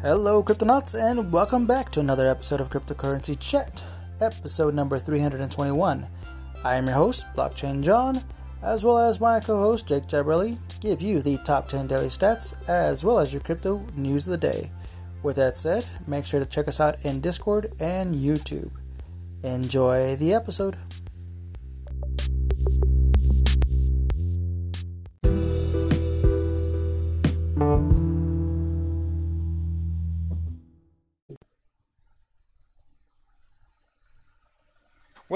Hello, Cryptonauts, and welcome back to another episode of Cryptocurrency Chat, episode number 321. I am your host, Blockchain John, as well as my co host, Jake Jabrelli, to give you the top 10 daily stats as well as your crypto news of the day. With that said, make sure to check us out in Discord and YouTube. Enjoy the episode.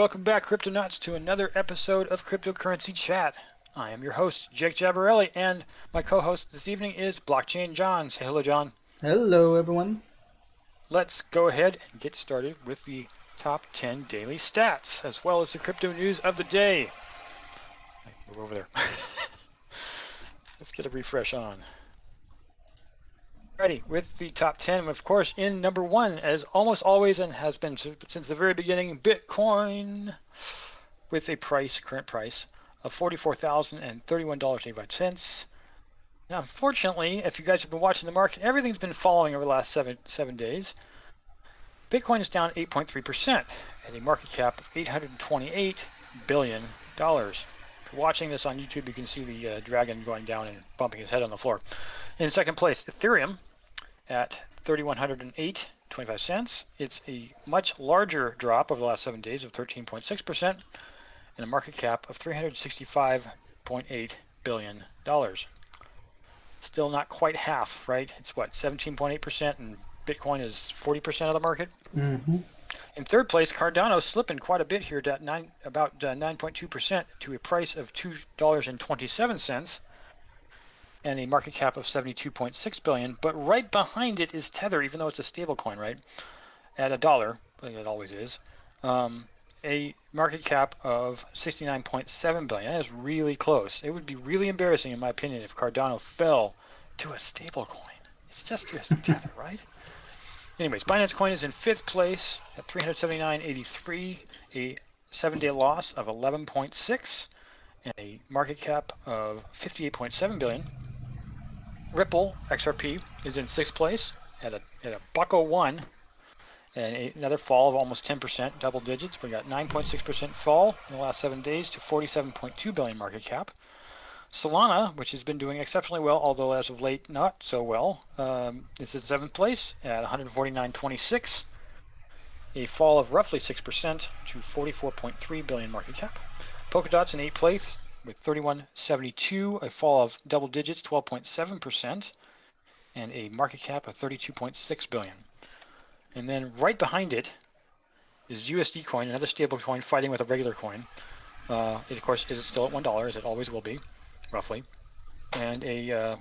Welcome back, Cryptonauts, to another episode of Cryptocurrency Chat. I am your host, Jake Jabarelli, and my co-host this evening is Blockchain John. Say hello, John. Hello, everyone. Let's go ahead and get started with the top 10 daily stats, as well as the crypto news of the day. Move over there. Let's get a refresh on. Ready with the top 10, of course, in number one, as almost always and has been since the very beginning, Bitcoin with a price, current price, of $44,031.85. Now, unfortunately, if you guys have been watching the market, everything's been falling over the last seven, seven days. Bitcoin is down 8.3% at a market cap of $828 billion. If you're watching this on YouTube, you can see the uh, dragon going down and bumping his head on the floor. In second place, Ethereum at 3108.25 cents. It's a much larger drop over the last seven days of 13.6% and a market cap of $365.8 billion. Still not quite half, right? It's what, 17.8% and Bitcoin is 40% of the market? Mm-hmm. In third place, Cardano slipping quite a bit here, nine, about 9.2% uh, to a price of $2.27 and a market cap of 72.6 billion. But right behind it is Tether, even though it's a stable coin, right? At a dollar, like it always is. Um, a market cap of 69.7 billion. That is really close. It would be really embarrassing, in my opinion, if Cardano fell to a stable coin. It's just just Tether, right? Anyways, Binance Coin is in fifth place at 379.83, a seven-day loss of 11.6, and a market cap of 58.7 billion. Ripple XRP is in sixth place at a at a buck 01 and a, another fall of almost 10%, double digits. We got 9.6% fall in the last seven days to 47.2 billion market cap. Solana, which has been doing exceptionally well, although as of late not so well, um, is in seventh place at 149.26, a fall of roughly 6% to 44.3 billion market cap. Polkadot's in eighth place with 3172, a fall of double digits, 12.7%, and a market cap of 32.6 billion. And then right behind it is USD coin, another stable coin fighting with a regular coin. Uh, it of course is still at one dollar, as it always will be, roughly. And a uh,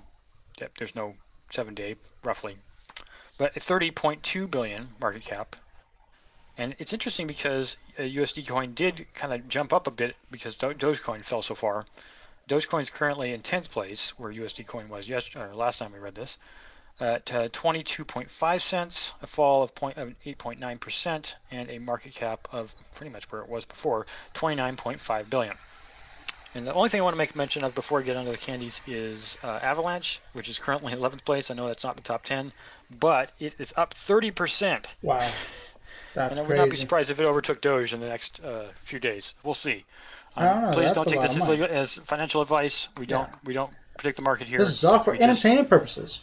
there's no seven day roughly, but 30.2 billion market cap and it's interesting because uh, USD coin did kind of jump up a bit because Do- Dogecoin fell so far. Dogecoin is currently in 10th place, where USD coin was yesterday, or last time we read this, at uh, 22.5 cents, a fall of 8.9%, and a market cap of pretty much where it was before, 29.5 billion. And the only thing I want to make mention of before I get onto the candies is uh, Avalanche, which is currently in 11th place. I know that's not the top 10, but it is up 30%. Wow. That's and I would crazy. not be surprised if it overtook Doge in the next uh, few days. We'll see. I don't know, please don't take this as, as financial advice. We don't we don't predict the market here. This is all for We just- entertainment purposes.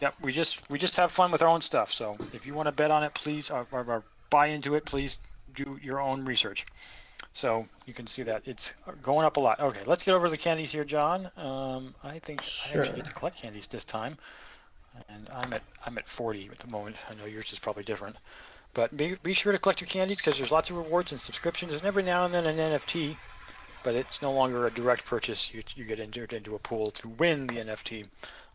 Yep, we just we just have fun with our own stuff. So if you want to bet on it, please or, or, or buy into it. Please do your own research. So you can see that it's going up a lot. Okay, let's get over the candies here, John. Um, I think I Sure. actually get to collect candies this time, and I'm at I'm at 40 at the moment. I know yours is probably different, but be, be sure to collect your candies because there's lots of rewards and subscriptions, and every now and then an NFT. But it's no longer a direct purchase. You, you get entered into a pool to win the NFT,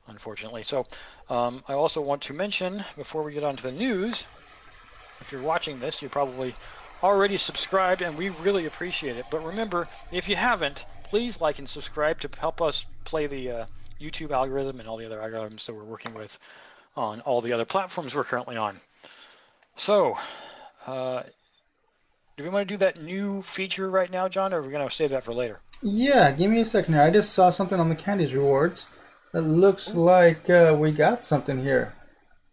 unfortunately. So um, I also want to mention before we get on to the news, if you're watching this, you're probably already subscribed, and we really appreciate it. But remember, if you haven't, please like and subscribe to help us play the uh, YouTube algorithm and all the other algorithms that we're working with on all the other platforms we're currently on. So, uh, do we want to do that new feature right now, John, or are we going to save that for later? Yeah, give me a second here. I just saw something on the candies rewards. It looks like uh, we got something here.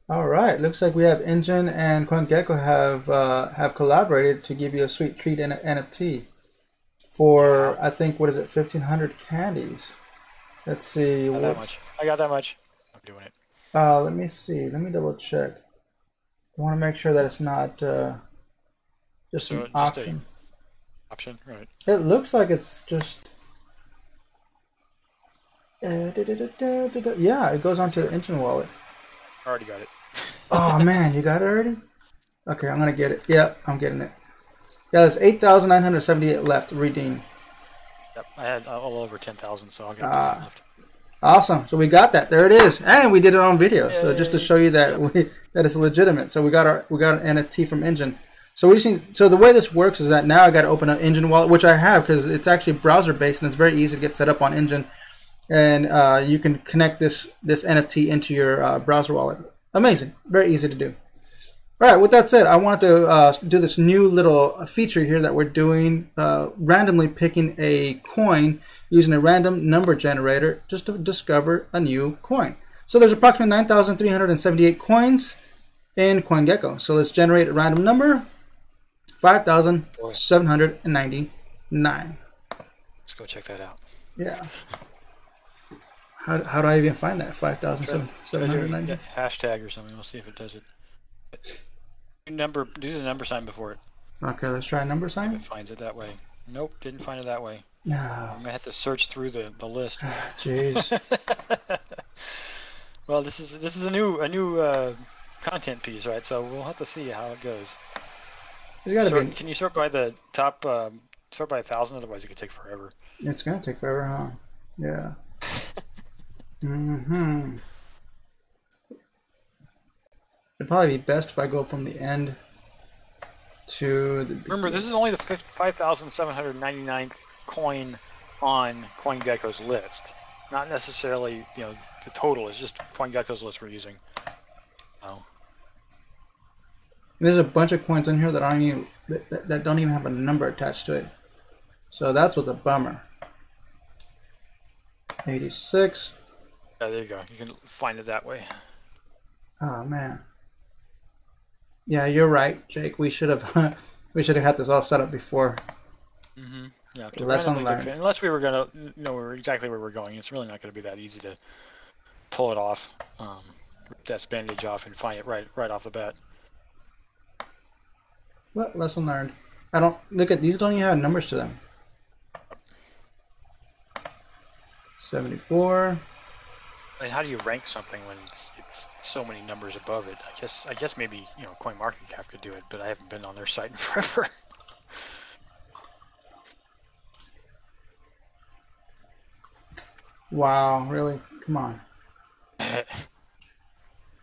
All right, looks like we have Enjin and CoinGecko have uh, have collaborated to give you a sweet treat in NFT for I think what is it, fifteen hundred candies. Let's see. Not that much. I got that much. I'm doing it. Uh, let me see. Let me double check. I want to make sure that it's not uh, just So an just option. Option, right? It looks like it's just. Uh, da, da, da. Yeah, it goes onto the Enjin wallet. I already got it. Oh man, you got it already? Okay, I'm gonna get it. Yep, I'm getting it. Yeah, there's 8,978 left redeem. Yep, I had uh, all over ten thousand, so I'll get that left. Awesome. So we got that. There it is, and we did it on video. So just to show you that we that it's legitimate. So we got our we got an NFT from Enjin. So we need, so the way this works is that now I got to open an Enjin wallet, which I have because it's actually browser based and it's very easy to get set up on Enjin, and uh, you can connect this this NFT into your uh, browser wallet. Amazing, very easy to do. All right. With that said, I wanted to uh, do this new little feature here that we're doing, uh, randomly picking a coin using a random number generator just to discover a new coin. So there's approximately 9,378 coins in CoinGecko. So let's generate a random number, 5,799. Let's go check that out. Yeah. How, how do I even find that? Try 5,799? hashtag or something. We'll see if it does it. Number, do the number sign before it. Okay, let's try a number If sign. it finds it that way. Nope, didn't find it that way. I'm Ah, gonna have to search through the, the list. Jeez. well, this is this is a new a new uh, content piece, right? So we'll have to see how it goes. Sort, be. Can you sort by the top? Um, sort by a thousand, otherwise it could take forever. It's gonna take forever, huh? Yeah. hmm It'd probably be best if I go from the end to the. Remember, this is only the fif- 5,799th coin on CoinGecko's list. Not necessarily, you know, the total. It's just CoinGecko's list we're using. Oh, There's a bunch of coins in here that aren't even that, that- don't even have a number attached to it. So that's what's a bummer. 86. yeah, there you go. You can find it that way. Oh man. Yeah, you're right, Jake. We should have we should have had this all set up before. Mm-hmm. Yeah, Lesson learned. unless we were gonna know where exactly where we're going, it's really not gonna be that easy to pull it off, um, rip that bandage off, and find it right right off the bat. What lesson learned? I don't look at these. Don't even have numbers to them. 74. I mean, how do you rank something when it's, it's so many numbers above it? I guess I guess maybe you know CoinMarketCap could do it, but I haven't been on their site in forever. Wow, really? Come on.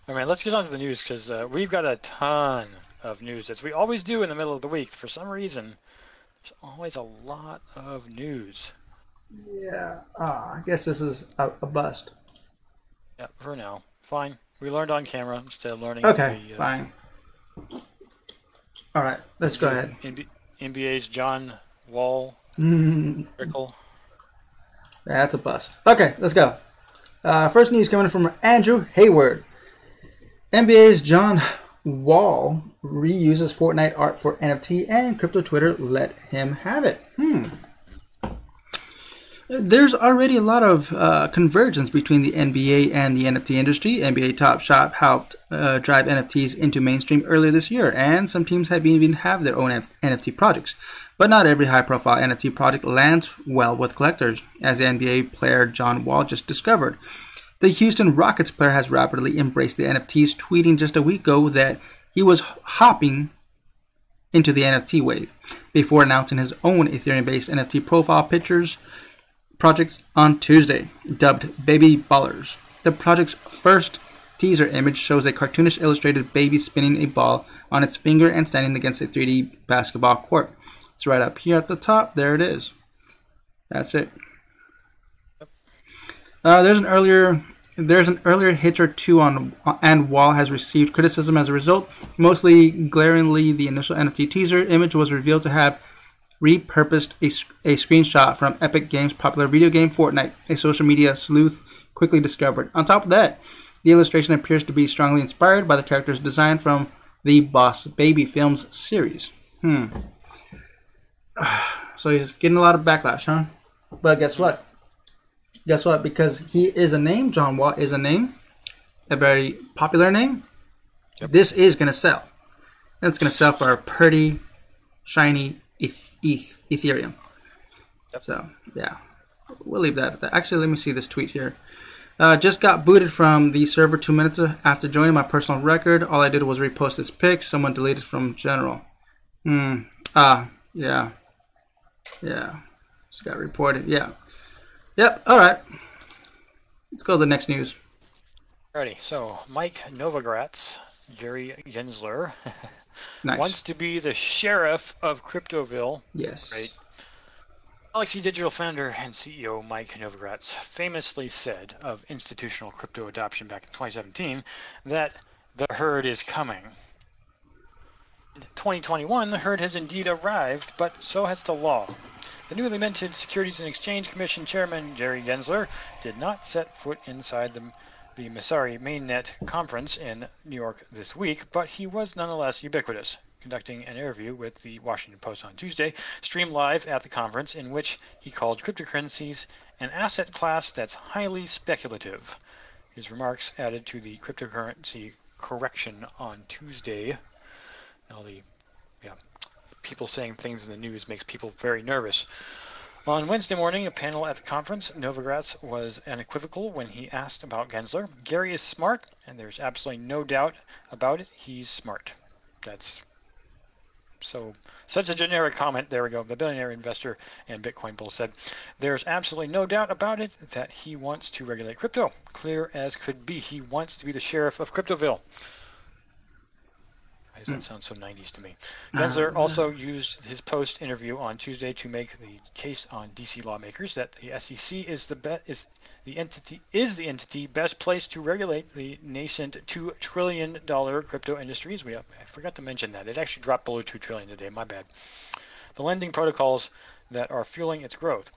All right, let's get on to the news because uh, we've got a ton of news as we always do in the middle of the week. For some reason, there's always a lot of news. Yeah. Ah, I guess this is a, a bust. Yeah, for now, fine. We learned on camera instead of learning. Okay, the, uh, fine. All right, let's go ahead. NBA's John Wall Mm, article. That's a bust. Okay, let's go. Uh, first news coming from Andrew Hayward. NBA's John Wall reuses Fortnite art for NFT, and crypto Twitter let him have it. Hmm. There's already a lot of uh, convergence between the NBA and the NFT industry. NBA Top Shot helped uh, drive NFTs into mainstream earlier this year, and some teams have even have their own NFT projects. But not every high-profile NFT project lands well with collectors, as NBA player John Wall just discovered. The Houston Rockets player has rapidly embraced the NFTs, tweeting just a week ago that he was hopping into the NFT wave before announcing his own Ethereum-based NFT profile pictures projects on Tuesday, dubbed Baby Ballers. The project's first teaser image shows a cartoonish illustrated baby spinning a ball on its finger and standing against a 3D basketball court. It's right up here at the top. There it is. That's it. Uh, there's an earlier there's an earlier hitch or two on and Wall has received criticism as a result. Mostly glaringly, the initial NFT teaser image was revealed to have repurposed a, a screenshot from Epic Games' popular video game Fortnite, a social media sleuth quickly discovered. On top of that, The illustration appears to be strongly inspired by the character's design from the Boss Baby Films series. Hmm. So he's getting a lot of backlash, huh? But guess what? Guess what? Because he is a name, John Wall is a name, a very popular name. Yep. This is going to sell. And it's going to sell for a pretty shiny ETH, ETH Ethereum. Yep. So, yeah. We'll leave that at that. Actually, let me see this tweet here. Uh, just got booted from the server two minutes after joining my personal record. All I did was repost this pic. Someone deleted from general. Hmm. Ah, yeah. Yeah. Just got reported. Yeah. Yep. All right. Let's go to the next news. Alrighty. So, Mike Novogratz, Gary Gensler, nice. wants to be the sheriff of Cryptoville. Yes. Right. Galaxy Digital founder and CEO Mike Novogratz famously said of institutional crypto adoption back in 2017 that the herd is coming. In 2021, the herd has indeed arrived, but so has the law. The newly minted Securities and Exchange Commission chairman Gary Gensler did not set foot inside the, the Messari Mainnet conference in New York this week, but he was nonetheless ubiquitous conducting an interview with the Washington Post on Tuesday, streamed live at the conference, in which he called cryptocurrencies an asset class that's highly speculative. His remarks added to the cryptocurrency correction on Tuesday. All the yeah, people saying things in the news makes people very nervous. On Wednesday morning, a panel at the conference, Novogratz was unequivocal when he asked about Gensler. Gary is smart, and there's absolutely no doubt about it. He's smart. That's so, such a generic comment. There we go. The billionaire investor and Bitcoin bull said, There's absolutely no doubt about it that he wants to regulate crypto. Clear as could be. He wants to be the sheriff of Cryptoville does that sound so 90s to me? Gensler uh, also used his post interview on Tuesday to make the case on DC lawmakers that the SEC is the be- is the entity is the entity best placed to regulate the nascent two trillion dollar crypto industries. We have, I forgot to mention that it actually dropped below two trillion today. My bad. The lending protocols that are fueling its growth.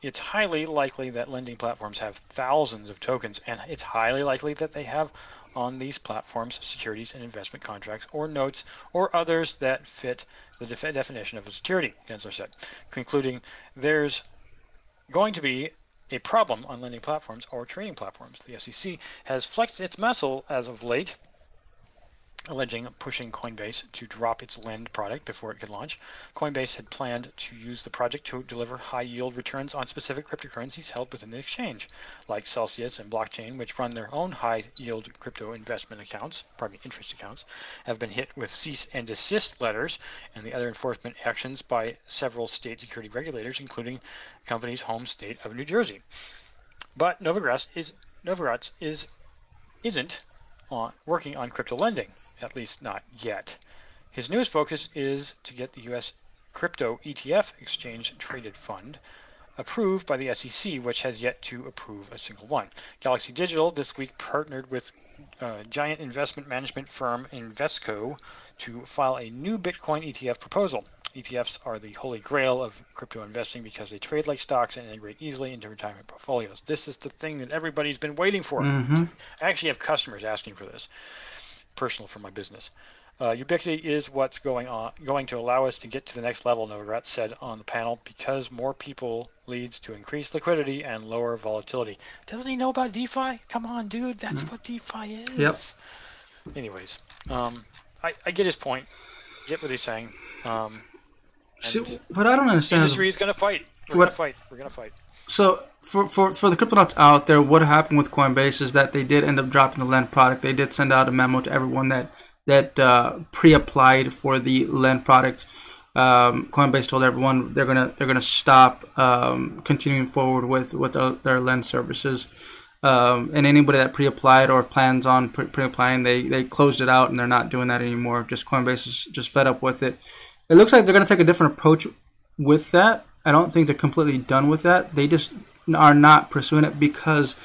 It's highly likely that lending platforms have thousands of tokens, and it's highly likely that they have on these platforms securities and investment contracts or notes or others that fit the def- definition of a security, Gensler said, concluding there's going to be a problem on lending platforms or trading platforms. The SEC has flexed its muscle as of late alleging pushing Coinbase to drop its Lend product before it could launch. Coinbase had planned to use the project to deliver high yield returns on specific cryptocurrencies held within the exchange, like Celsius and Blockchain, which run their own high yield crypto investment accounts, pardon interest accounts, have been hit with cease and desist letters and the other enforcement actions by several state security regulators, including the company's home state of New Jersey. But Novogratz is Novogratz is isn't on working on crypto lending at least not yet. His newest focus is to get the U.S. crypto ETF exchange traded fund approved by the SEC, which has yet to approve a single one. Galaxy Digital this week partnered with uh, giant investment management firm Invesco to file a new Bitcoin ETF proposal. ETFs are the holy grail of crypto investing because they trade like stocks and integrate easily into retirement portfolios. This is the thing that everybody's been waiting for. Mm-hmm. I actually have customers asking for this personal for my business. Uh, Ubiquity is what's going on, going to allow us to get to the next level, Novogratz said on the panel, because more people leads to increased liquidity and lower volatility. Doesn't he know about DeFi? Come on, dude, that's mm-hmm. what DeFi is. Yep. Anyways, um, I, I get his point. Get what he's saying. Um, so, what I don't understand industry is, is going to fight. We're going to fight. We're going to fight. So for, for, for the cryptonauts out there, what happened with Coinbase is that they did end up dropping the Lend product. They did send out a memo to everyone that that uh, pre-applied for the Lend product. Um, Coinbase told everyone they're gonna they're gonna stop um, continuing forward with with their, their Lend services. Um, and anybody that pre-applied or plans on pre-applying, they they closed it out and they're not doing that anymore. Just Coinbase is just fed up with it. It looks like they're gonna take a different approach with that. I don't think they're completely done with that. They just are not pursuing it because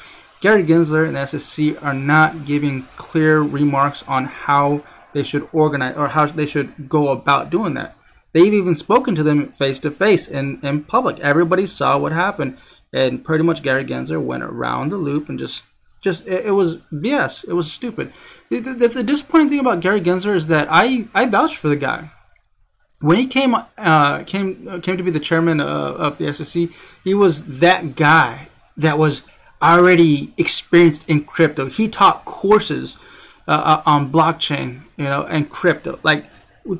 Gary Gensler and the SEC are not giving clear remarks on how they should organize or how they should go about doing that. They've even spoken to them face to face in in public. Everybody saw what happened, and pretty much Gary Gensler went around the loop and just Just it, it was BS. It was stupid. The, the, the, disappointing thing about Gary Gensler is that I I vouched for the guy when he came uh, came uh, came to be the chairman uh, of the SEC. He was that guy that was already experienced in crypto. He taught courses uh, uh, on blockchain, you know, and crypto. Like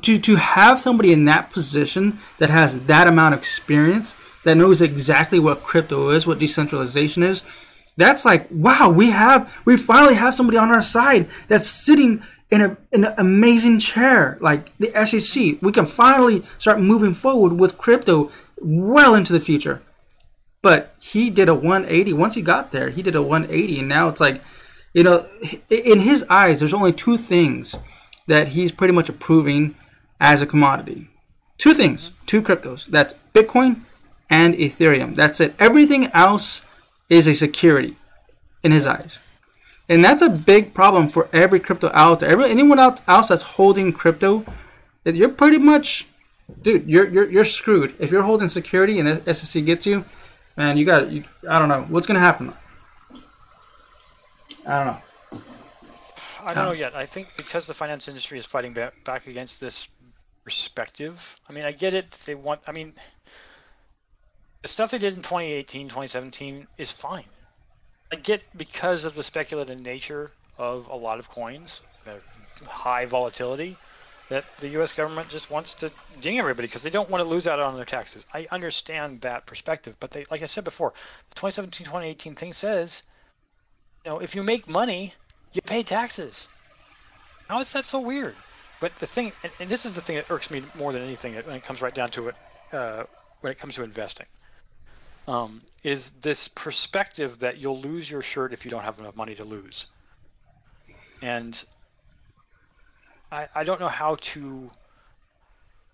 to to have somebody in that position that has that amount of experience that knows exactly what crypto is, what decentralization is. That's like wow, we have we finally have somebody on our side that's sitting in a in an amazing chair like the SEC. We can finally start moving forward with crypto well into the future. But he did a 180 once he got there. He did a 180 and now it's like you know, in his eyes, there's only two things that he's pretty much approving as a commodity. Two things, two cryptos. That's Bitcoin and Ethereum. That's it. Everything else is a security in his eyes. And that's a big problem for every crypto out there. Every, anyone else, else that's holding crypto, you're pretty much, dude, you're, you're, you're screwed. If you're holding security and SEC gets you, man, you got, you, I don't know, what's going to happen? I don't know. I don't know yet. I think because the finance industry is fighting back against this perspective. I mean, I get it. They want. I mean, the stuff they did in 2018, 2017 is fine. I get because of the speculative nature of a lot of coins, high volatility, that the U.S. government just wants to ding everybody because they don't want to lose out on their taxes. I understand that perspective, but they, like I said before, the 2017, 2018 thing says you know, if you make money, you pay taxes. How is that so weird? But the thing, and, and this is the thing that irks me more than anything when it comes right down to it, uh, when it comes to investing, um, is this perspective that you'll lose your shirt if you don't have enough money to lose. And I, I don't know how to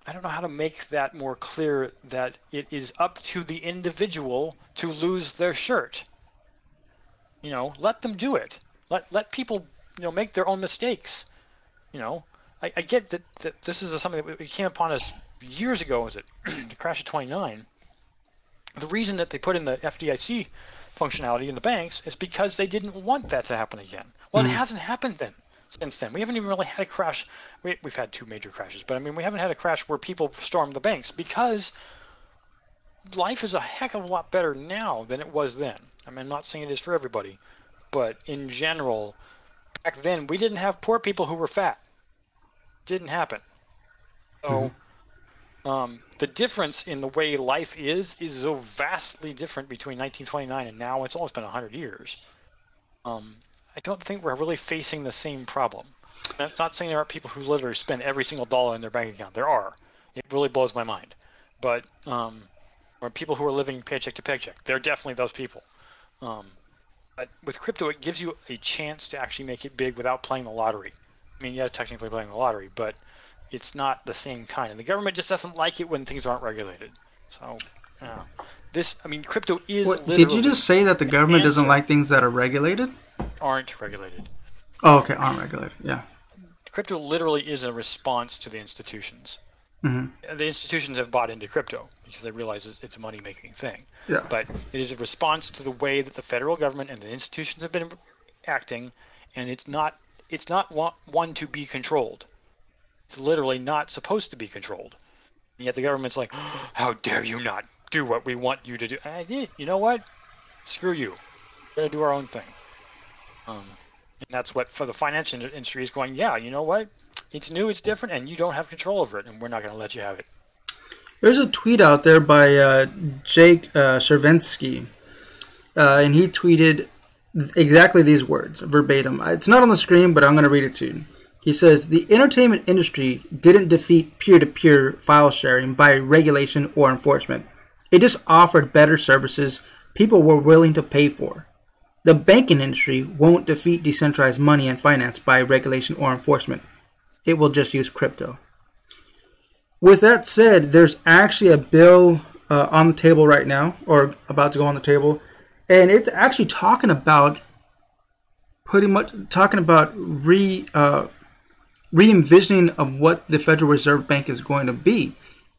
I don't know how to make that more clear that it is up to the individual to lose their shirt. You know, let them do it. Let let people you know make their own mistakes. You know, I, I get that, that this is something that came upon us years ago. Was it the crash of 29? The reason that they put in the FDIC functionality in the banks is because they didn't want that to happen again. Well, mm-hmm. it hasn't happened then since then. We haven't even really had a crash. We, have had two major crashes, but I mean, we haven't had a crash where people stormed the banks because life is a heck of a lot better now than it was then. I mean, I'm not saying it is for everybody, but in general, back then we didn't have poor people who were fat. Didn't happen. So, mm-hmm. Um, the difference in the way life is is so vastly different between 1929 and now. It's almost been 100 years. Um, I don't think we're really facing the same problem. I'm not saying there aren't people who literally spend every single dollar in their bank account. There are. It really blows my mind. But um, or people who are living paycheck to paycheck, they're definitely those people. Um, but with crypto, it gives you a chance to actually make it big without playing the lottery. I mean, yeah, technically playing the lottery, but it's not the same kind. And the government just doesn't like it when things aren't regulated. So, yeah. This, I mean, crypto is. What, did you just say that the government doesn't like things that are regulated? Aren't regulated. Oh, okay, aren't regulated. Yeah. Crypto literally is a response to the institutions. Mm-hmm. The institutions have bought into crypto because they realize it's a money making thing. Yeah. But it is a response to the way that the federal government and the institutions have been acting, and it's not it's not one to be controlled. It's literally not supposed to be controlled. And yet the government's like, how dare you not do what we want you to do? I. You know what? Screw you. We're gonna do our own thing. Um, and that's what for the financial industry is going. Yeah, you know what? It's new, it's different, and you don't have control over it, and we're not going to let you have it. There's a tweet out there by uh, Jake uh, Chervinsky, uh, and he tweeted exactly these words verbatim. It's not on the screen, but I'm going to read it to you. He says the entertainment industry didn't defeat peer-to-peer file sharing by regulation or enforcement. It just offered better services people were willing to pay for. The banking industry won't defeat decentralized money and finance by regulation or enforcement it will just use crypto. With that said, there's actually a bill uh, on the table right now, or about to go on the table, and it's actually talking about pretty much talking about re uh, re-envisioning of what the Federal Reserve Bank is going to be,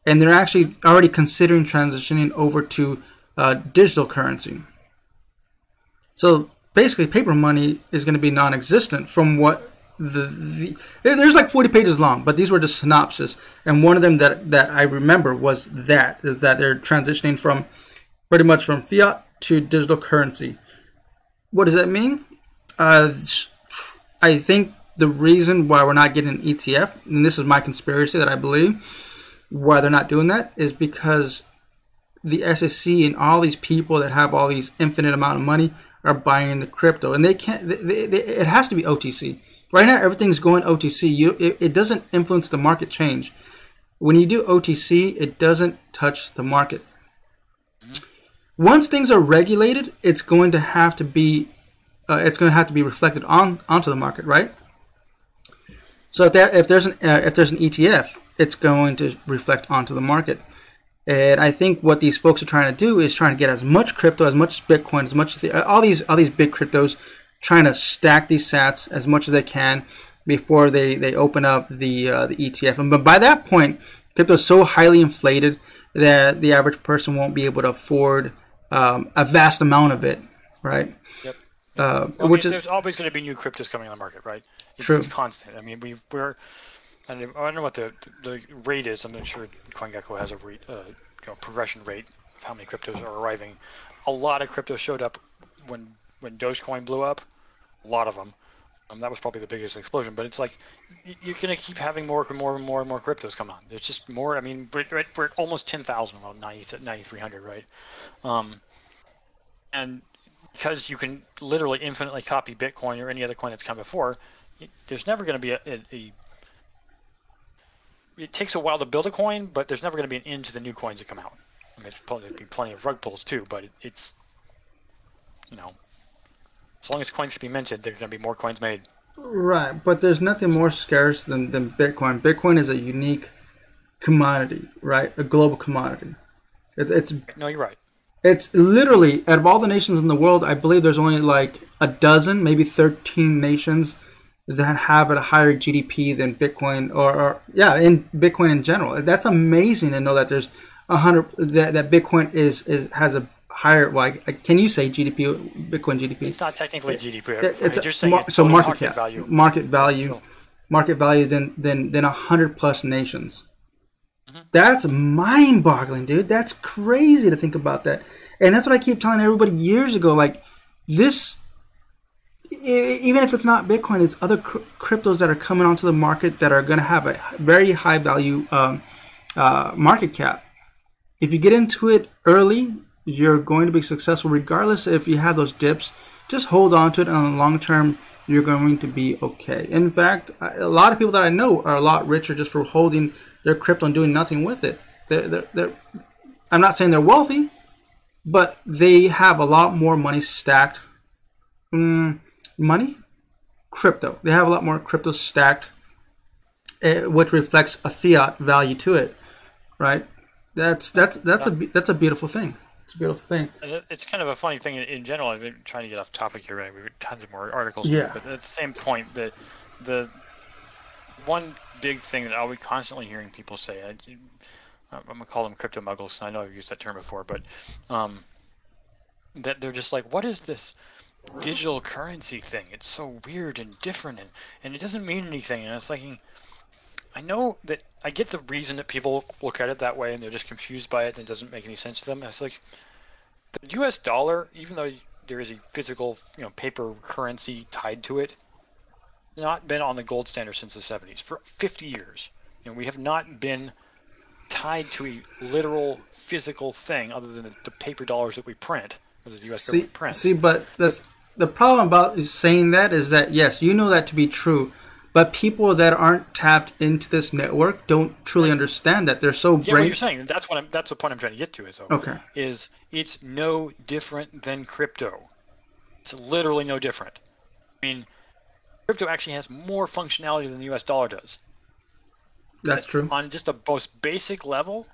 and they're actually already considering transitioning over to uh, digital currency. So basically paper money is going to be non-existent from what the, the there's like 40 pages long but these were just synopsis. And one of them that that i remember was that that they're transitioning from pretty much from fiat to digital currency. What does that mean? Uh, i think the reason why we're not getting an etf and this is my conspiracy that i believe why they're not doing that is because the SEC and all these people that have all these infinite amount of money are buying the crypto, and they can't. They, they, it has to be OTC. Right now, everything's going OTC. You, it, it doesn't influence the market change. When you do OTC, it doesn't touch the market. Once things are regulated, it's going to have to be. Uh, it's going to have to be reflected on onto the market, right? So if, that, if there's an uh, if there's an ETF, it's going to reflect onto the market. And I think what these folks are trying to do is trying to get as much crypto, as much Bitcoin, as much the, all these all these big cryptos, trying to stack these Sats as much as they can before they, they open up the uh, the ETF. And but by that point, crypto is so highly inflated that the average person won't be able to afford um, a vast amount of it, right? Yep. Uh, Well, which mean, is there's always going to be new cryptos coming on the market, right? It's, True. It's constant. I mean, we we're I don't, I don't know what the the rate is. I'm not sure CoinGecko has a rate, uh, you know, progression rate of how many cryptos are arriving. A lot of cryptos showed up when when Dogecoin blew up. A lot of them. Um, that was probably the biggest explosion. But it's like you're going to keep having more and more and more and more cryptos come on. There's just more. I mean, we're, we're at almost 10,000, well, 9,300, right? Um, and because you can literally infinitely copy Bitcoin or any other coin that's come before, there's never going to be a, a, a. It takes a while to build a coin, but there's never going to be an end to the new coins that come out. I mean, there's probably be plenty of rug pulls too, but it, it's, you know, as long as coins can be minted, there's going to be more coins made. Right, but there's nothing more scarce than, than Bitcoin. Bitcoin is a unique commodity, right? A global commodity. It's it's No, you're right. it's literally out of all the nations in the world, I believe there's only like a dozen, maybe thirteen nations that have a higher GDP than Bitcoin, or, or yeah, in Bitcoin in general. That's amazing to know that there's a hundred that, that Bitcoin is is has a higher. Well, I- can you say GDP? Bitcoin GDP? It's not technically GDP. It- it's mean, a mar- it's so total market, cap, value. market value, Sure. market value than than than a hundred plus nations. Mm-hmm. That's mind-boggling, dude. That's crazy to think about that, and that's what I keep telling everybody years ago. Like this, even if it's not Bitcoin, it's other cr- cryptos that are coming onto the market that are going to have a very high value um, uh, market cap. If you get into it early, you're going to be successful regardless if you have those dips. Just hold on to it, and on the long term, you're going to be okay. In fact, a lot of people that I know are a lot richer just for holding their crypto and doing nothing with it. They're, they're, they're, I'm not saying they're wealthy, but they have a lot more money stacked. Mm, money? Crypto. They have a lot more crypto stacked, eh, which reflects a fiat value to it, right? That's that's that's a that's a beautiful thing. It's a beautiful thing. It's kind of a funny thing in- general. I've been trying to get off topic here. Right? We've got tons of more articles. Yeah. But at the same point, the the one big thing that I'll be constantly hearing people say, I, I'm gonna call them crypto muggles. and I know I've used that term before, but um, that they're just like, what is this digital currency thing? It's so weird and different, and and it doesn't mean anything. And it's like. I know that I get the reason that people look at it that way and they're just confused by it and it doesn't make any sense to them. It's like the U.S. dollar, even though there is a physical, you know, paper currency tied to it, not been on the gold standard since the 70s for 50 years. You know, we have not been tied to a literal physical thing other than the, paper dollars that we print or the U.S. See, see, but the the problem about saying that is that yes, you know that to be true, but people that aren't tapped into this network don't truly understand that. They're so Yeah, what you're saying. That's what I'm. That's the point I'm trying to get to. Is Okay. is it's no different than crypto. It's literally no different. I mean, crypto actually has more functionality than the U.S. dollar does. That's true. On just a most basic level,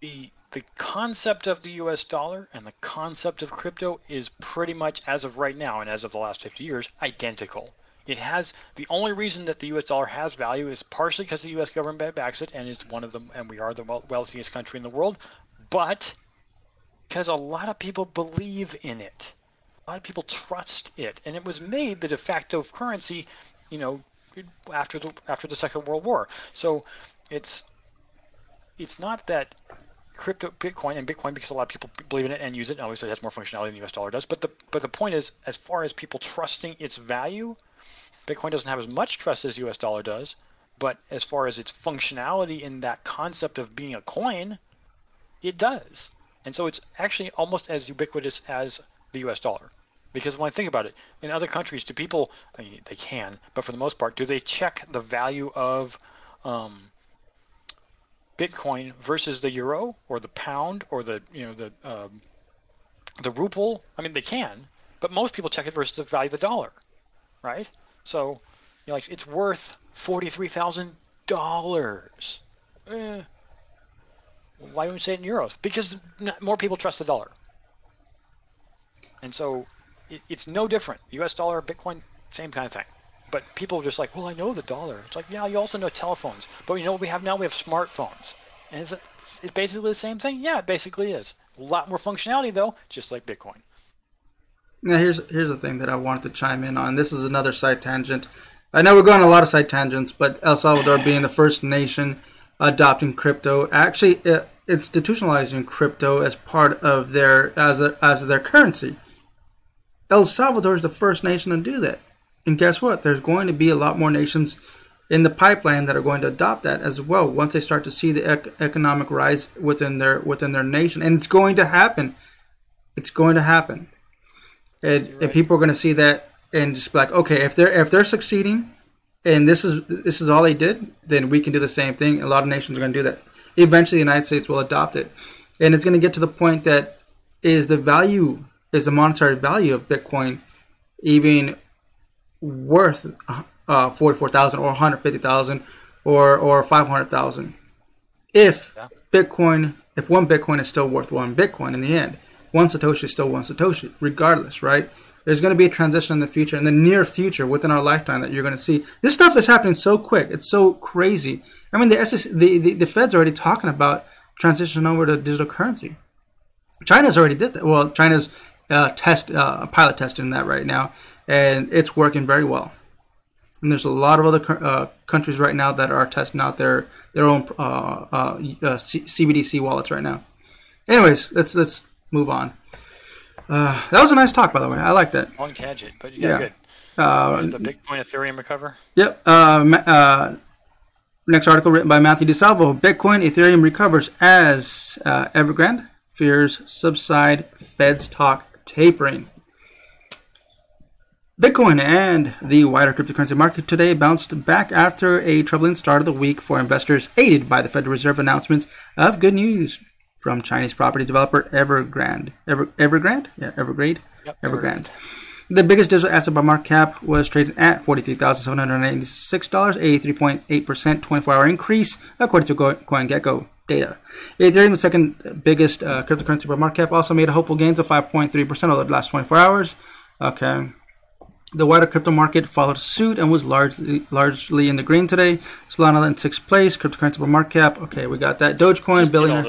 the the concept of the U.S. dollar and the concept of crypto is pretty much, as of right now and as of the last 50 years, identical. It has the only reason that the U.S. dollar has value is partially because the U.S. government backs it, and it's one of them, and we are the wealthiest country in the world, but because a lot of people believe in it. A lot of people trust it, and it was made the de facto currency, you know, after the after the Second World War. So it's it's not that crypto Bitcoin and Bitcoin because a lot of people believe in it and use it. Obviously, it has more functionality than the U.S. dollar does. But the but the point is, as far as people trusting its value, Bitcoin doesn't have as much trust as U.S. dollar does. But as far as its functionality in that concept of being a coin, it does. And so it's actually almost as ubiquitous as the US dollar. Because when I think about it, in other countries, do people, I mean, they can, but for the most part, do they check the value of um, Bitcoin versus the euro or the pound or the, you know, the, um, the ruble? I mean, they can, but most people check it versus the value of the dollar, right? So, you know, like it's worth $43,000. Eh, why would we say it in euros? Because more people trust the dollar. And so it, it's no different. U.S. dollar, Bitcoin, same kind of thing. But people are just like, well, I know the dollar. It's like, yeah, you also know telephones. But you know what we have now? We have smartphones. And is it, it basically the same thing? Yeah, it basically is. A lot more functionality, though, just like Bitcoin. Now, here's here's the thing that I wanted to chime in on. This is another side tangent. I know we're going a lot of side tangents, but El Salvador being the first nation adopting crypto, actually uh, institutionalizing crypto as part of their as a, as their currency. El Salvador is the first nation to do that. And guess what? There's going to be a lot more nations in the pipeline that are going to adopt that as well once they start to see the ec- economic rise within their within their nation. And it's going to happen. It's going to happen. And, right. and people are going to see that and just be like okay if they're if they're succeeding and this is this is all they did then we can do the same thing. A lot of nations are going to do that. Eventually the united states will adopt it. And it's going to get to the point that is the value is the monetary value of Bitcoin even worth uh, 44,000 or 150,000 or or 500,000 if yeah. Bitcoin if one Bitcoin is still worth one Bitcoin in the end one Satoshi is still one Satoshi regardless right? There's going to be a transition in the future in the near future within our lifetime that you're going to see. This stuff is happening so quick it's so crazy. I mean the SEC, the, the, the Fed's already talking about transition over to digital currency. China's already did that. Well China's uh, test uh, pilot testing that right now, and it's working very well. And there's a lot of other uh, countries right now that are testing out their their own uh, uh, uh, C- CBDC wallets right now. Anyways, let's let's move on. that was a nice talk, by the way. I like that. Long tangent, but you got yeah. good. Uh, the Bitcoin Ethereum recover? Yep. next article written by Matthew Di Salvo. Bitcoin Ethereum recovers as Evergrande fears subside. Feds talk tapering. Bitcoin and the wider cryptocurrency market today bounced back after a troubling start of the week for investors, aided by the Federal Reserve announcements of good news from Chinese property developer Evergrande. Ever, Evergrande? Yeah, Evergrande? Yep, Evergrande. The biggest digital asset by market cap was traded at $43,786, a 3.8% 24 hour increase, according to CoinGecko data. Ethereum, the second biggest uh, cryptocurrency by market cap, also made a hopeful gains of 5.3% over the last 24 hours. Okay. The wider crypto market followed suit and was largely largely in the green today. Solana in sixth place, cryptocurrency by market cap. Okay, we got that. Dogecoin, billion.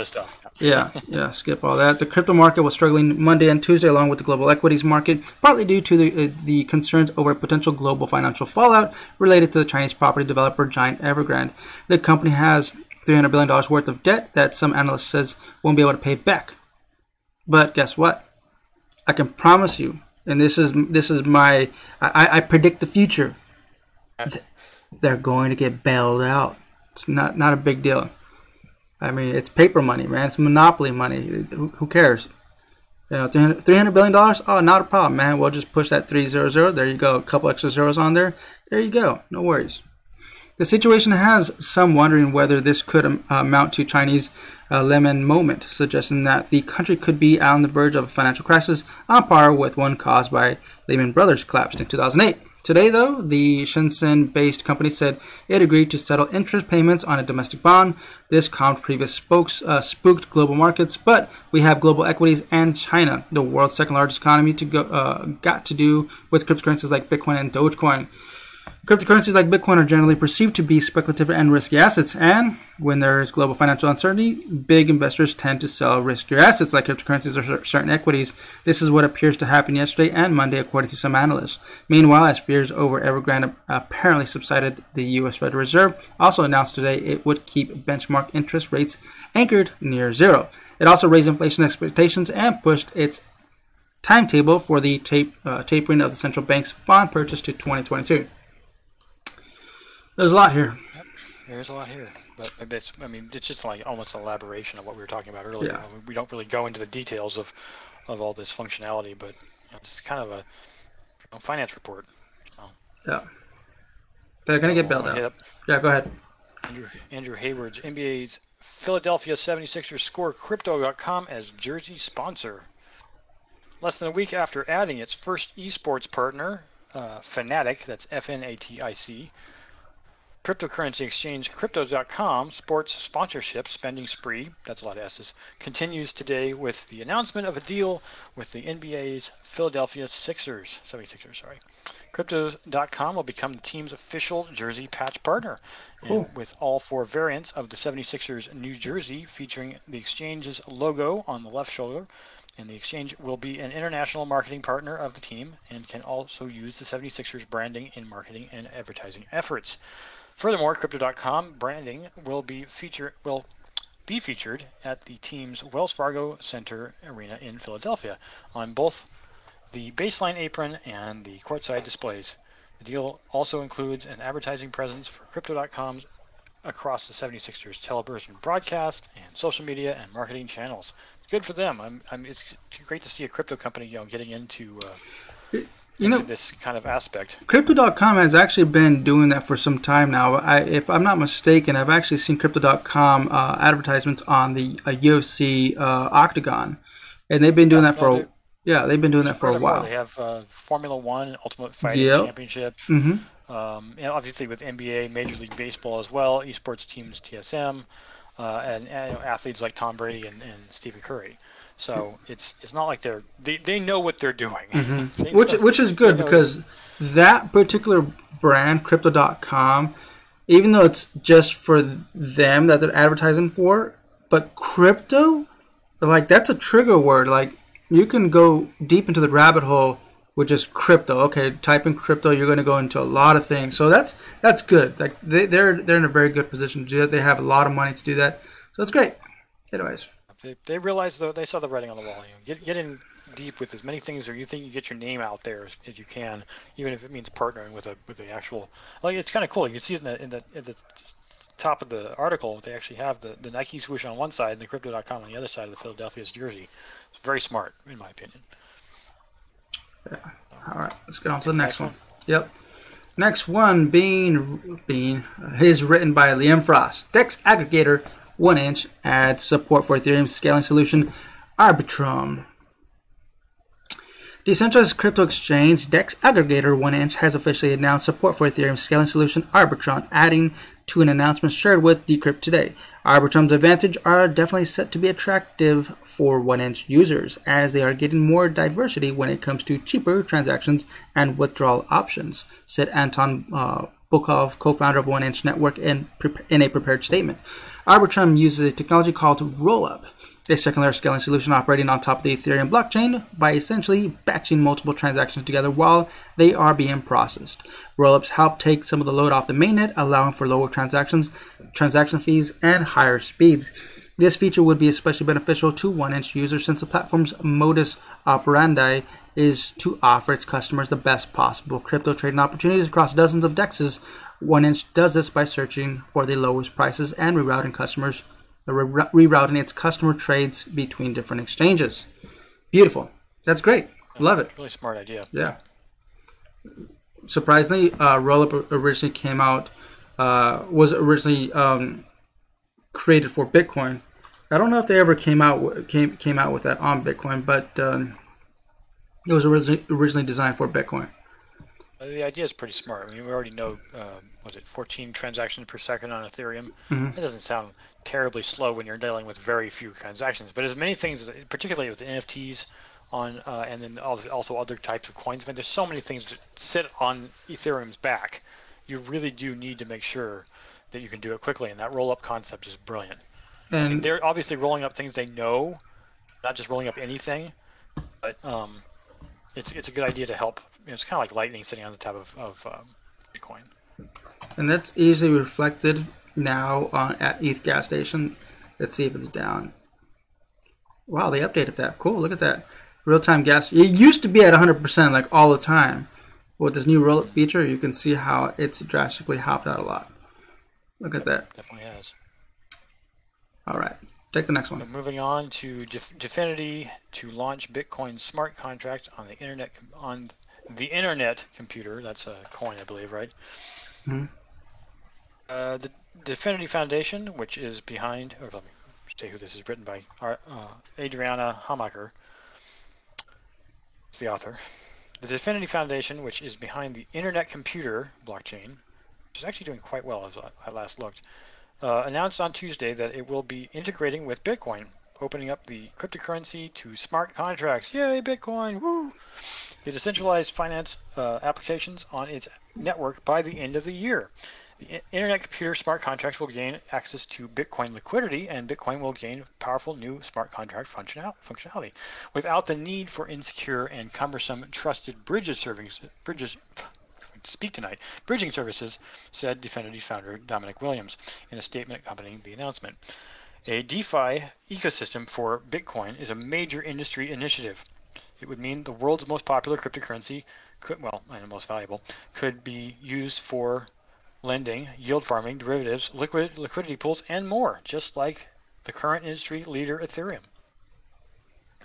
yeah, yeah, skip all that. The crypto market was struggling Monday and Tuesday, along with the global equities market, partly due to the, uh, the concerns over potential global financial fallout related to the Chinese property developer giant Evergrande. The company has $300 billion worth of debt that some analysts says won't be able to pay back. But guess what? I can promise you, and this is this is my I, I predict the future. They're going to get bailed out. It's not not a big deal. I mean, it's paper money, man. It's monopoly money. Who, who cares? You know, 300, $300 billion? Oh, not a problem, man. We'll just push that 300. There you go. A couple extra zeros on there. There you go. No worries. The situation has some wondering whether this could um, amount to Chinese uh, Lehman moment, suggesting that the country could be on the verge of a financial crisis on par with one caused by Lehman Brothers collapse in 2008. Today, though, the Shenzhen based company said it agreed to settle interest payments on a domestic bond. This calmed previous spokes, uh, spooked global markets, but we have global equities and China, the world's second largest economy, to go, uh, got to do with cryptocurrencies like Bitcoin and Dogecoin. Cryptocurrencies like Bitcoin are generally perceived to be speculative and risky assets, and when there is global financial uncertainty, big investors tend to sell riskier assets like cryptocurrencies or certain equities. This is what appears to happen yesterday and Monday, according to some analysts. Meanwhile, as fears over Evergrande apparently subsided, the U.S. Federal Reserve also announced today it would keep benchmark interest rates anchored near zero. It also raised inflation expectations and pushed its timetable for the tape, uh, tapering of the central bank's bond purchase to 2022. There's a lot here. Yep. There's a lot here, but it's, I mean, it's just like almost an elaboration of what we were talking about earlier. Yeah. We don't really go into the details of, of all this functionality, but it's kind of a you know, finance report. Yeah. They're going to get bailed out. Yeah, go ahead. Andrew, Andrew Hayward's NBA's Philadelphia 76ers score Crypto.com as jersey sponsor. Less than a week after adding its first esports partner, uh, Fnatic, that's F N A T I C, cryptocurrency exchange Crypto.com sports sponsorship spending spree, that's a lot of S's, continues today with the announcement of a deal with the NBA's Philadelphia Sixers, 76ers, sorry. Crypto.com will become the team's official jersey patch partner, Cool. with all four variants of the 76ers New Jersey featuring the exchange's logo on the left shoulder. And the exchange will be an international marketing partner of the team and can also use the 76ers branding in marketing and advertising efforts. Furthermore, Crypto.com branding will be feature will be featured at the team's Wells Fargo Center Arena in Philadelphia on both the baseline apron and the courtside displays. The deal also includes an advertising presence for Crypto.com's across the 76ers television broadcast and social media and marketing channels. Good for them. I'm, I'm, it's great to see a crypto company, you know, getting into, uh, You know, this kind of aspect. Crypto.com has actually been doing that for some time now. I, if I'm not mistaken, I've actually seen Crypto.com uh, advertisements on the uh, UFC uh, Octagon, and they've been doing that for a, yeah, they've been doing that for a while. They have uh, Formula One, Ultimate Fighting Yep. Championship. hmm Um, and obviously with NBA, Major League Baseball as well, esports teams TSM, uh, and, and you know, athletes like Tom Brady and, and Stephen Curry. So it's it's not like they're they, they know what they're doing. Mm-hmm. which which is good because that particular brand crypto.com even though it's just for them that they're advertising for but crypto like that's a trigger word. Like you can go deep into the rabbit hole with just crypto. Okay type in crypto you're going to go into a lot of things. So that's that's good. Like they, they're they're in a very good position to do that. They have a lot of money to do that. So it's great. Anyways They, they realized though they saw the writing on the wall. You know, get get in deep with as many things or you think you get your name out there as, as you can, even if it means partnering with a with the actual. Like it's kind of cool. You can see it in the in the, in the top of the article. They actually have the, the Nike swoosh on one side and the Crypto.com on the other side of the Philadelphia's jersey. It's very smart, in my opinion. Yeah. All right, let's get on to the next one. Yep. Next one being being uh, is written by Liam Frost. Dex Aggregator one inch adds support for Ethereum scaling solution Arbitrum. Decentralized crypto exchange Dex Aggregator 1 inch has officially announced support for Ethereum scaling solution Arbitrum, adding to an announcement shared with Decrypt today. Arbitrum's advantage are definitely set to be attractive for 1 inch users, as they are getting more diversity when it comes to cheaper transactions and withdrawal options, said Anton uh, Bukov, co-founder of One Inch Network, in, in a prepared statement. Arbitrum uses a technology called Rollup, a second layer scaling solution operating on top of the Ethereum blockchain by essentially batching multiple transactions together while they are being processed. Rollups help take some of the load off the mainnet, allowing for lower transactions, transaction fees, and higher speeds. This feature would be especially beneficial to 1inch users since the platform's modus operandi is to offer its customers the best possible crypto trading opportunities across dozens of dexes. 1inch does this by searching for the lowest prices and rerouting customers re- rerouting its customer trades between different exchanges. Beautiful. That's great. Love it. Really smart idea. Yeah. Surprisingly, uh, Rollup originally came out uh, was originally um, created for Bitcoin. I don't know if they ever came out came came out with that on Bitcoin, but um, it was originally originally designed for Bitcoin. Uh, The idea is pretty smart. I mean, we already know, uh, was it 14 transactions per second on Ethereum? Mhm. It doesn't sound terribly slow when you're dealing with very few transactions, but as many things, particularly with NFTs on, uh, and then also other types of coins. I mean, there's so many things that sit on Ethereum's back you really do need to make sure that you can do it quickly, and that roll up concept is brilliant. And They're obviously rolling up things they know, not just rolling up anything, but um, it's it's a good idea to help. Know, it's kind of like lightning sitting on the top of, of um, Bitcoin. and that's easily reflected now on at ETH gas station. Let's see if it's down. Wow, they updated that. Cool, look at that. Real time gas. It used to be at 100% like all the time. With this new roll up feature, you can see how it's drastically hopped out a lot. Look at that. Definitely has. All right, take the next one. moving on to Def- Dfinity to launch Bitcoin smart contract on the internet on the internet computer. That's a coin, I believe, right? Mhm. Uh, the Dfinity Foundation, which is behind, or let me say who this is written by, uh, Adriana Hamacher, is the author. The Dfinity Foundation, which is behind the Internet Computer blockchain, which is actually doing quite well as I, I last looked, uh, announced on Tuesday that it will be integrating with Bitcoin, opening up the cryptocurrency to smart contracts. Yay, Bitcoin! Woo! The decentralized finance uh, applications on its network by the end of the year. The Internet Computer smart contracts will gain access to Bitcoin liquidity, and Bitcoin will gain powerful new smart contract functionality without the need for insecure and cumbersome trusted bridges serving bridges speak tonight. Bridging services, said Dfinity founder Dominic Williams in a statement accompanying the announcement. A DeFi ecosystem for Bitcoin is a major industry initiative. It would mean the world's most popular cryptocurrency could, well, and most valuable, could be used for lending, yield farming, derivatives, liquid liquidity pools, and more, just like the current industry leader Ethereum.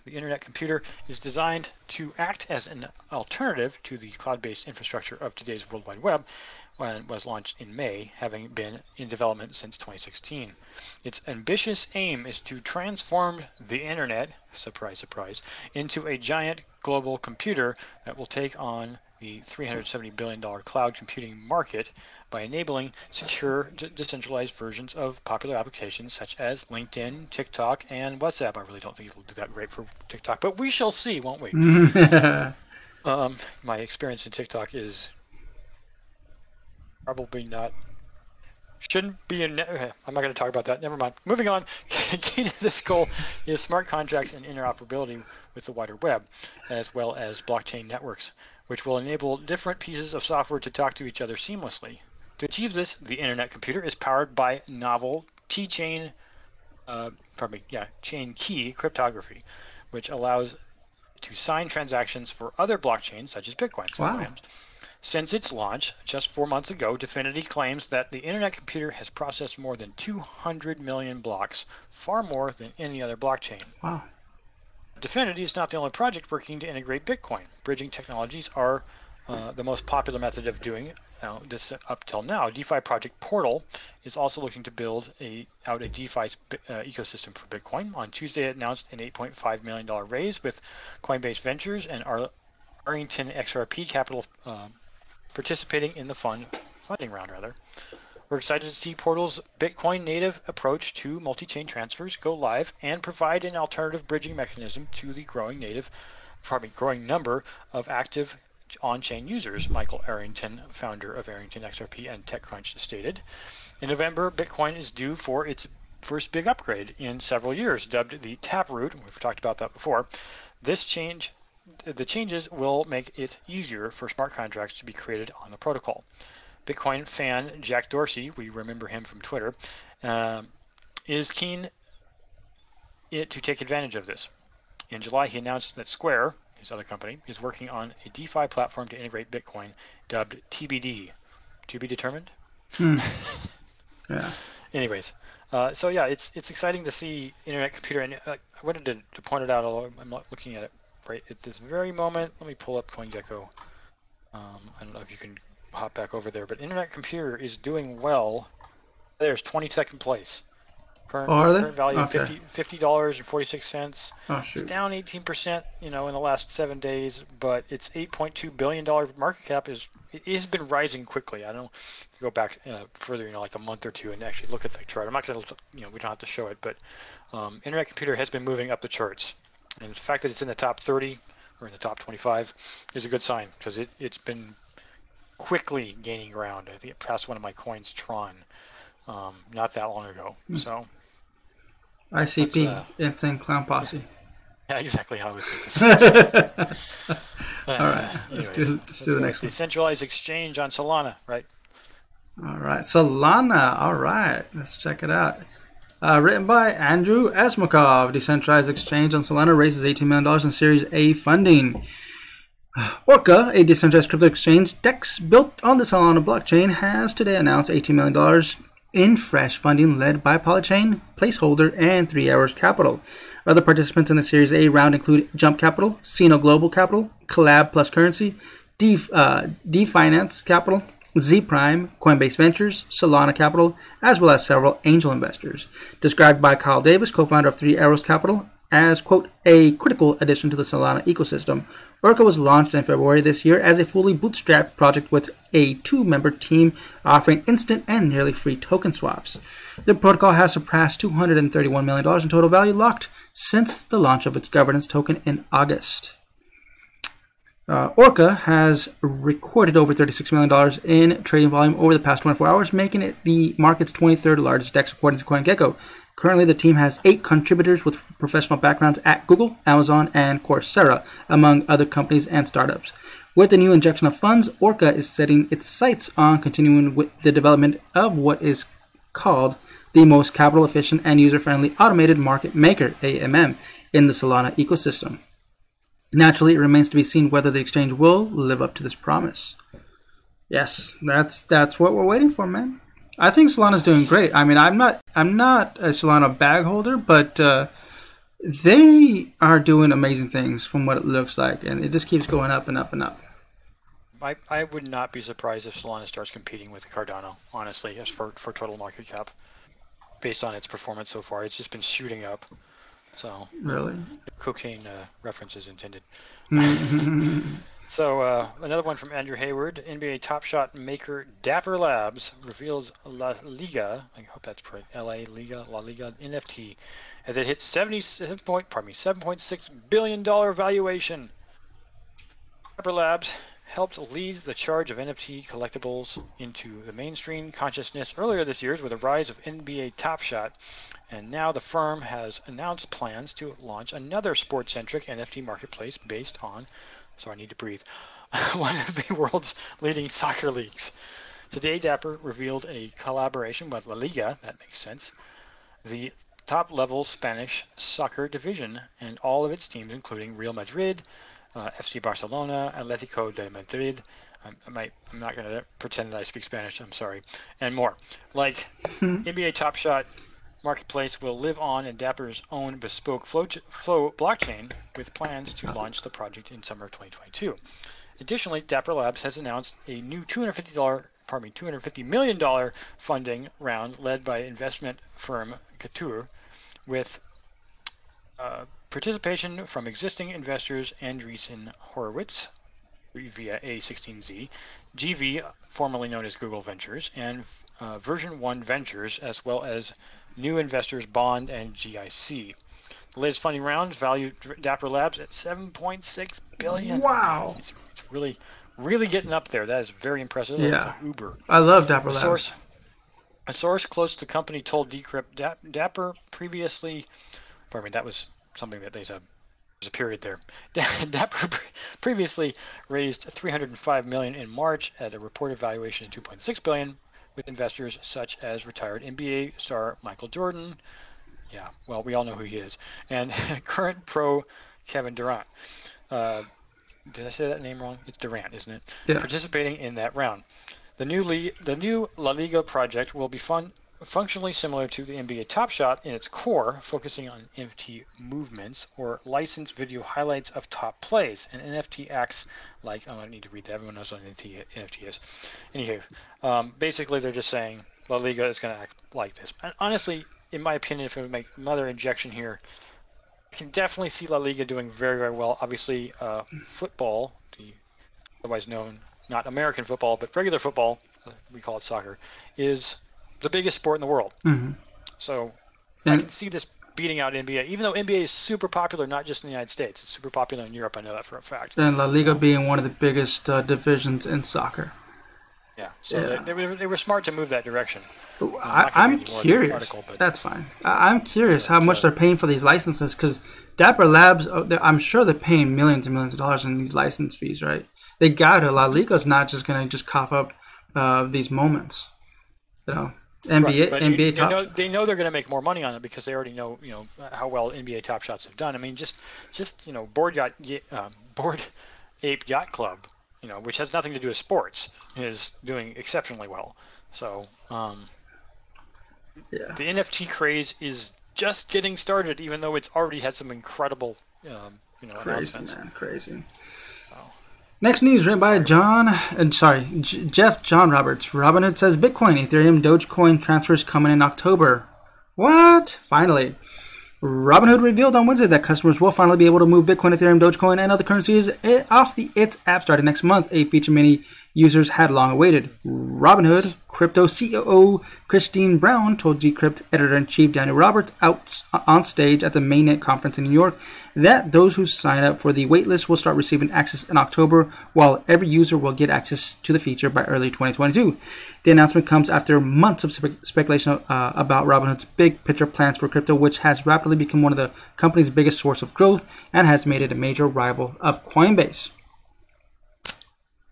The Internet Computer is designed to act as an alternative to the cloud-based infrastructure of today's World Wide Web when was launched in May, having been in development since 2016. Its ambitious aim is to transform the Internet, surprise, surprise, into a giant global computer that will take on the $370 billion cloud computing market by enabling secure, de- decentralized versions of popular applications such as LinkedIn, TikTok, and WhatsApp. I really don't think it'll do that great for TikTok, but we shall see, won't we? Um, my experience in TikTok is probably not. Shouldn't be in. okay, I'm not going to talk about that. Never mind. Moving on. Key to this goal is smart contracts and interoperability with the wider web, as well as blockchain networks, which will enable different pieces of software to talk to each other seamlessly. To achieve this, the Internet computer is powered by novel T-chain, uh, pardon me, yeah, chain key cryptography, which allows to sign transactions for other blockchains such as Bitcoin. Wow. Williams. Since its launch just four months ago, Dfinity claims that the Internet computer has processed more than 200 million blocks, far more than any other blockchain. wow. Dfinity is not the only project working to integrate Bitcoin. Bridging technologies are uh, the most popular method of doing uh, this up till now. DeFi project Portal is also looking to build a, out a DeFi uh, ecosystem for Bitcoin. On Tuesday, it announced an $8.5 million raise with Coinbase Ventures and Ar- Arlington XRP Capital uh, participating in the fund funding round. Rather, we're excited to see Portal's Bitcoin native approach to multi-chain transfers go live and provide an alternative bridging mechanism to the growing native, growing number of active on-chain users. Michael Arrington, founder of Arrington XRP and TechCrunch, stated. In November, Bitcoin is due for its first big upgrade in several years, dubbed the Taproot. We've talked about that before. This change the changes will make it easier for smart contracts to be created on the protocol. Bitcoin fan Jack Dorsey, we remember him from Twitter, um, is keen it to take advantage of this. In July, he announced that Square, his other company, is working on a DeFi platform to integrate Bitcoin, dubbed TBD. To be determined. Yeah. Anyways, uh, so yeah, it's it's exciting to see internet computer, and uh, I wanted to, to point it out. Although I'm not looking at it right at this very moment. Let me pull up CoinGecko. Um, I don't know if you can hop back over there, but internet computer is doing well. There's 22nd place. Current, Oh, are they? current value Okay. 50 fifty dollars and forty six cents. Oh It's down 18%, you know, in the last seven days, but its 8.2 billion dollar market cap is it has been rising quickly. I don't go back uh, further, you know, like a month or two, and actually look at the chart. I'm not going to, you know, we don't have to show it, but um, Internet Computer has been moving up the charts, and the fact that it's in the top 30 or in the top 25 is a good sign because it it's been quickly gaining ground. I think it passed one of my coins, Tron, um, not that long ago. Hmm. So ICP, uh, Insane Clown Posse. yeah, exactly how I was thinking. All right, let's do, let's do the next one. Decentralized exchange on Solana, right? All right, Solana. All right, let's check it out. Uh, written by Andrew Asmakov, decentralized exchange on Solana raises $18 million in Series A funding. Orca, a decentralized crypto exchange, DEX built on the Solana blockchain, has today announced $18 million in fresh funding led by Polychain, Placeholder, and Three Arrows Capital. Other participants in the Series A round include Jump Capital, Sino Global Capital, Collab Plus Currency, D, uh, DeFiance Capital, Zee Prime, Coinbase Ventures, Solana Capital, as well as several angel investors. Described by Kyle Davies, co founder of Three Arrows Capital, as, quote, a critical addition to the Solana ecosystem. Orca was launched in February this year as a fully bootstrapped project with a two member team offering instant and nearly free token swaps. The protocol has surpassed $231 million in total value locked since the launch of its governance token in August. Uh, Orca has recorded over $36 million in trading volume over the past 24 hours, making it the market's 23rd largest DEX according to CoinGecko. Currently, the team has eight contributors with professional backgrounds at Google, Amazon, and Coursera, among other companies and startups. With the new injection of funds, Orca is setting its sights on continuing with the development of what is called the most capital efficient and user friendly automated market maker, AMM, in the Solana ecosystem. Naturally, it remains to be seen whether the exchange will live up to this promise. Yes, that's that's what we're waiting for, man. I think Solana's doing great. I mean, I'm not I'm not a Solana bag holder, but uh, they are doing amazing things from what it looks like, and it just keeps going up and up and up. I, I would not be surprised if Solana starts competing with Cardano, honestly, as for, for total market cap. Based on its performance so far, it's just been shooting up. So, Really? cocaine uh, references intended. so, uh, another one from Andrew Hayward NBA Top Shot maker Dapper Labs reveals La Liga, I hope that's right, LA Liga, La Liga NFT, as it hits 77 point, pardon me, 7.6 billion dollar valuation. Dapper Labs helped lead the charge of NFT collectibles into the mainstream consciousness earlier this year with the rise of NBA Top Shot, and now the firm has announced plans to launch another sports-centric NFT marketplace based on, so I need to breathe, one of the world's leading soccer leagues. Today, Dapper revealed a collaboration with La Liga, that makes sense, the top level Spanish soccer division, and all of its teams, including Real Madrid, uh, FC Barcelona, Atletico de Madrid. I, I might, I'm not going to pretend that I speak Spanish. I'm sorry, and more. Like NBA Top Shot Marketplace will live on in Dapper's own bespoke flow, flow blockchain, with plans to launch the project in summer of 2022. Additionally, Dapper Labs has announced a new $250 pardon me, $250 million funding round led by investment firm Coatue, with uh, participation from existing investors Andreessen Horowitz via A16Z, GV, formerly known as Google Ventures, and uh, Version 1 Ventures, as well as new investors Bond and GIC. The latest funding round valued Dapper Labs at 7.6 billion. Wow. It's, it's really, really getting up there. That is very impressive. Yeah. Uber. I love Dapper A Labs. source, a source close to the company told Decrypt Dap, Dapper previously, pardon me, that was something that they said. There's a period there. Dapper previously raised 305 million in March at a reported valuation of 2.6 billion, with investors such as retired NBA star Michael Jordan. Yeah, well, we all know who he is, and current pro Kevin Durant. Uh, did I say that name wrong? It's Durant, isn't it? Yeah. Participating in that round. The new Le- the new La Liga project will be fun- functionally similar to the NBA Top Shot in its core, focusing on NFT movements or licensed video highlights of top plays. And NFT acts like oh, I need to read that. Everyone knows what NFT, NFT is. Anywho, um, basically they're just saying La Liga is going to act like this. And honestly, in my opinion, if would make another injection here, I can definitely see La Liga doing very, very well. Obviously, uh, football, the otherwise known not American football, but regular football, uh, we call it soccer, is the biggest sport in the world. Mhm. So I can see this beating out NBA, even though NBA is super popular, not just in the United States. It's super popular in Europe. I know that for a fact. And La Liga being one of the biggest uh, divisions in soccer. Yeah, so Yeah. They, they, were, they were smart to move that direction. I, not gonna I'm read more of the curious. article, That's fine. I, I'm curious how much they're paying for these licenses because Dapper Labs, uh, I'm sure they're paying millions and millions of dollars in these license fees, right? They got to. La Liga's not just going to just cough up uh, these moments. You know, NBA, Right, NBA they top. know, they know they're going to make more money on it because they already know you know how well NBA Top Shots have done. I mean, just just you know, board yacht, Ye- um, board ape yacht club, you know, which has nothing to do with sports, is doing exceptionally well. So um, yeah. the NFT craze is just getting started, even though it's already had some incredible um, you know Crazy, man. Crazy. Next news written by John, sorry, J- Jeff John Roberts. Robinhood says Bitcoin, Ethereum, Dogecoin transfers coming in October. What? Finally. Robinhood revealed on Wednesday that customers will finally be able to move Bitcoin, Ethereum, Dogecoin, and other currencies eh, off the its app starting next month, a feature many users had long awaited. Robinhood crypto COO Christine Brown told Decrypt editor-in-chief Daniel Roberts out on stage at the Mainnet conference in New York that those who sign up for the waitlist will start receiving access in October, while every user will get access to the feature by early 2022. The announcement comes after months of spe- speculation uh, about Robinhood's big picture plans for crypto, which has rapidly become one of the company's biggest source of growth and has made it a major rival of Coinbase.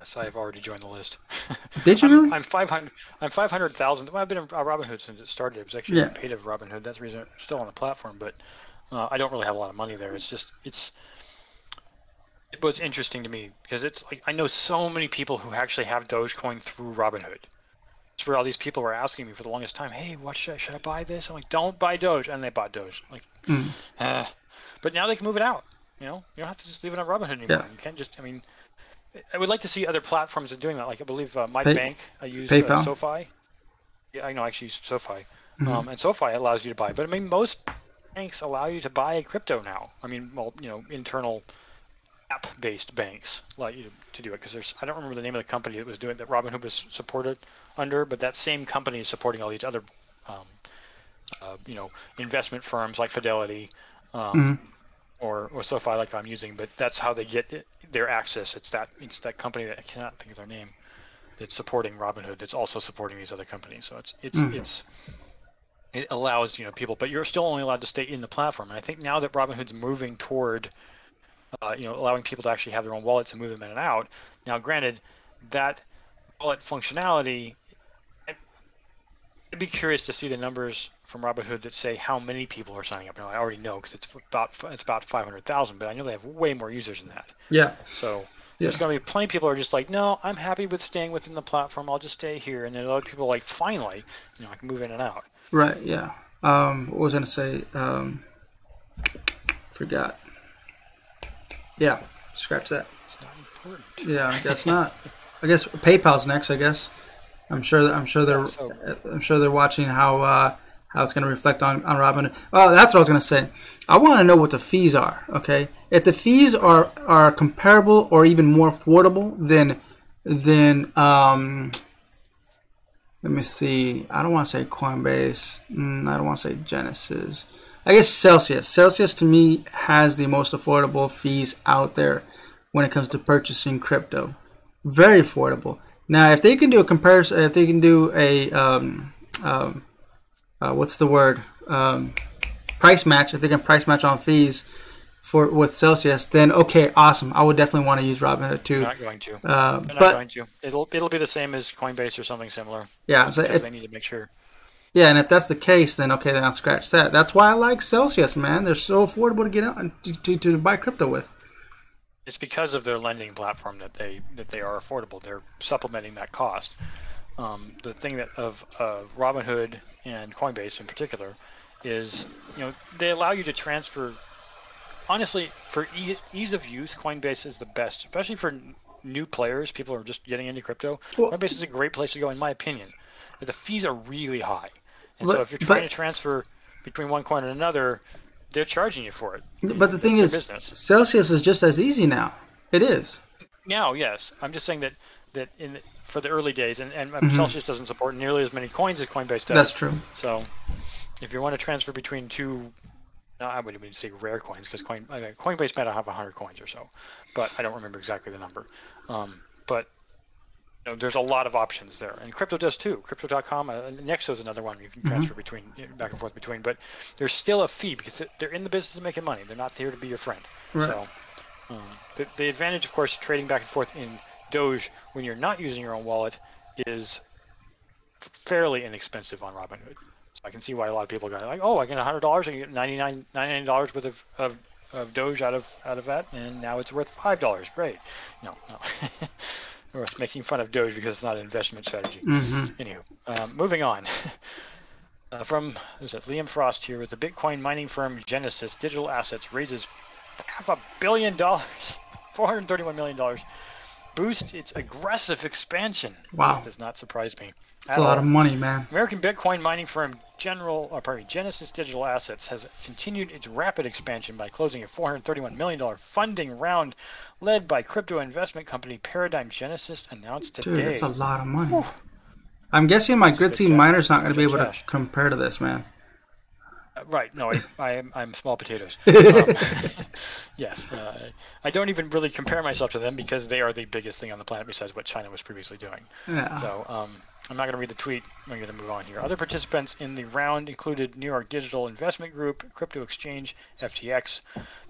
Yes, I've already joined the list. Did you I'm, really? I'm 500. I'm 500,000. Well, I've been in uh, Robinhood since it started. It was actually Yeah. a paid of Robinhood. That's the reason I'm still on the platform. But uh, I don't really have a lot of money there. It's just it's. It was interesting to me because it's like I know so many people who actually have Dogecoin through Robinhood. It's where all these people were asking me for the longest time, "Hey, what should I, should I buy this?" I'm like, "Don't buy Doge," and they bought Doge. I'm like, Mm. eh. but now they can move it out. You know, you don't have to just leave it on Robinhood anymore. Yeah. You can't just. I mean, I would like to see other platforms are doing that. Like I believe uh, my Pay- bank, I use uh, SoFi. Yeah, I know. I actually use SoFi, um, and SoFi allows you to buy. But I mean, most banks allow you to buy crypto now. I mean, well, you know, internal app-based banks allow you to do it because there's. I don't remember the name of the company that was doing that. Robinhood was supported under, but that same company is supporting all these other, um, uh, you know, investment firms like Fidelity. Um, or, or SoFi like I'm using, but that's how they get it, their access. It's that it's that company that I cannot think of their name that's supporting Robinhood that's also supporting these other companies. So it's it's it's it allows you know people, but you're still only allowed to stay in the platform. And I think now that Robinhood's moving toward uh, you know allowing people to actually have their own wallets and move them in and out. Now, granted, that wallet functionality. I'd be curious to see the numbers from Robinhood that say how many people are signing up. Now I already know because it's about it's about 500,000, but I know they have way more users than that. Yeah. So there's going to be plenty of people who are just like, no, I'm happy with staying within the platform. I'll just stay here. And then other people are like, finally, you know, I can move in and out. Right. Yeah. Um, what was I gonna say? Um, forgot. Yeah. Scratch that. It's not important. Yeah. I guess not. I guess PayPal's next. I guess. I'm sure. I'm sure they're. so- I'm sure they're watching how uh, how it's going to reflect on on Robin. Well, that's what I was going to say. I want to know what the fees are. Okay, if the fees are are comparable or even more affordable than than um, let me see. I don't want to say Coinbase. Mm, I don't want to say Genesis. I guess Celsius. Celsius to me has the most affordable fees out there when it comes to purchasing crypto. Very affordable. Now, if they can do a comparison, if they can do a um, um, uh, what's the word um, price match, if they can price match on fees for with Celsius, then okay, awesome. I would definitely want to use Robinhood too. They're not going to. Uh, They're not but going to. It'll it'll be the same as Coinbase or something similar yeah, so if, they need to make sure. Yeah, and if that's the case, then okay, then I'll scratch that. That's why I like Celsius, man. They're so affordable to get out and to, to, to buy crypto with. It's because of their lending platform that they that they are affordable. They're supplementing that cost. Um, the thing that of uh, Robinhood and Coinbase in particular is, you know, they allow you to transfer. Honestly, for e- ease of use, Coinbase is the best, especially for n- new players. People are just getting into crypto. Well- Coinbase is a great place to go, in my opinion. But the fees are really high, and so if you're trying but- to transfer between one coin and another, they're charging you for it. But the thing is, business. Celsius is just as easy now. It is. Now, yes, I'm just saying that that in for the early days, and, and um, Celsius doesn't support nearly as many coins as Coinbase does. Mm-hmm. That's true. So, if you want to transfer between two, no, I wouldn't even say rare coins because Coin Coinbase might have 100 coins or so, but I don't remember exactly the number. Um, but you know, there's a lot of options there, and crypto does too. Crypto.com, uh, Nexo is another one you can transfer mm-hmm. between, back and forth between. But there's still a fee because they're in the business of making money. They're not here to be your friend. Right. So um, the, the advantage, of course, trading back and forth in Doge when you're not using your own wallet is fairly inexpensive on Robinhood. So I can see why a lot of people got like, oh, I get hundred dollars, I get 99 dollars worth of, of, of Doge out of out of that, and now it's worth five dollars. Great. No, no. We're making fun of Doge because it's not an investment strategy. Mm-hmm. Anywho, um, moving on. uh, from who's that? Liam Frost here with the Bitcoin mining firm Genesis Digital Assets raises half a billion dollars, 431 million dollars boost its aggressive expansion. Wow. This does not surprise me. That's a lot of money, man. American Bitcoin mining firm General, or uh, pardon me, Genesis Digital Assets has continued its rapid expansion by closing a $431 million funding round led by crypto investment company Paradigm Genesis announced today. Dude, that's a lot of money. Whew. I'm guessing my Gritzy miner's not going to be able cash. to compare to this, man. Right. No, I, I am I'm small potatoes. Um, yes. Uh, I don't even really compare myself to them because they are the biggest thing on the planet besides what China was previously doing. Yeah. So um, I'm not going to read the tweet. I'm going to move on here. Other participants in the round included New York Digital Investment Group, Crypto Exchange, FTX,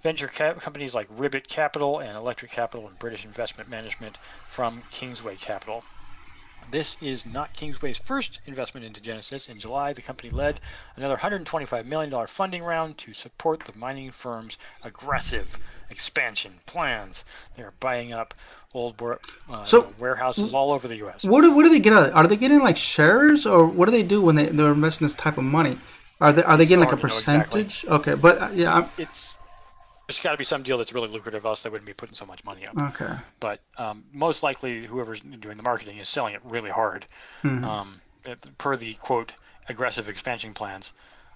venture cap- companies like Ribbit Capital and Electric Capital, and British Investment Management from Kingsway Capital. This is not Kingsway's first investment into Genesis. In July, the company led another $125 million funding round to support the mining firm's aggressive expansion plans. They are buying up old uh, so, warehouses all over the U.S. What do, what do they get out of it? Are they getting like shares, or what do they do when they, they're investing this type of money? Are they are they getting like a percentage? Exactly. Okay, but uh, yeah, I'm, it's there's got to be some deal that's really lucrative, else they wouldn't be putting so much money up. Okay. But um, most likely, whoever's doing the marketing is selling it really hard, mm-hmm. um, per the quote aggressive expansion plans.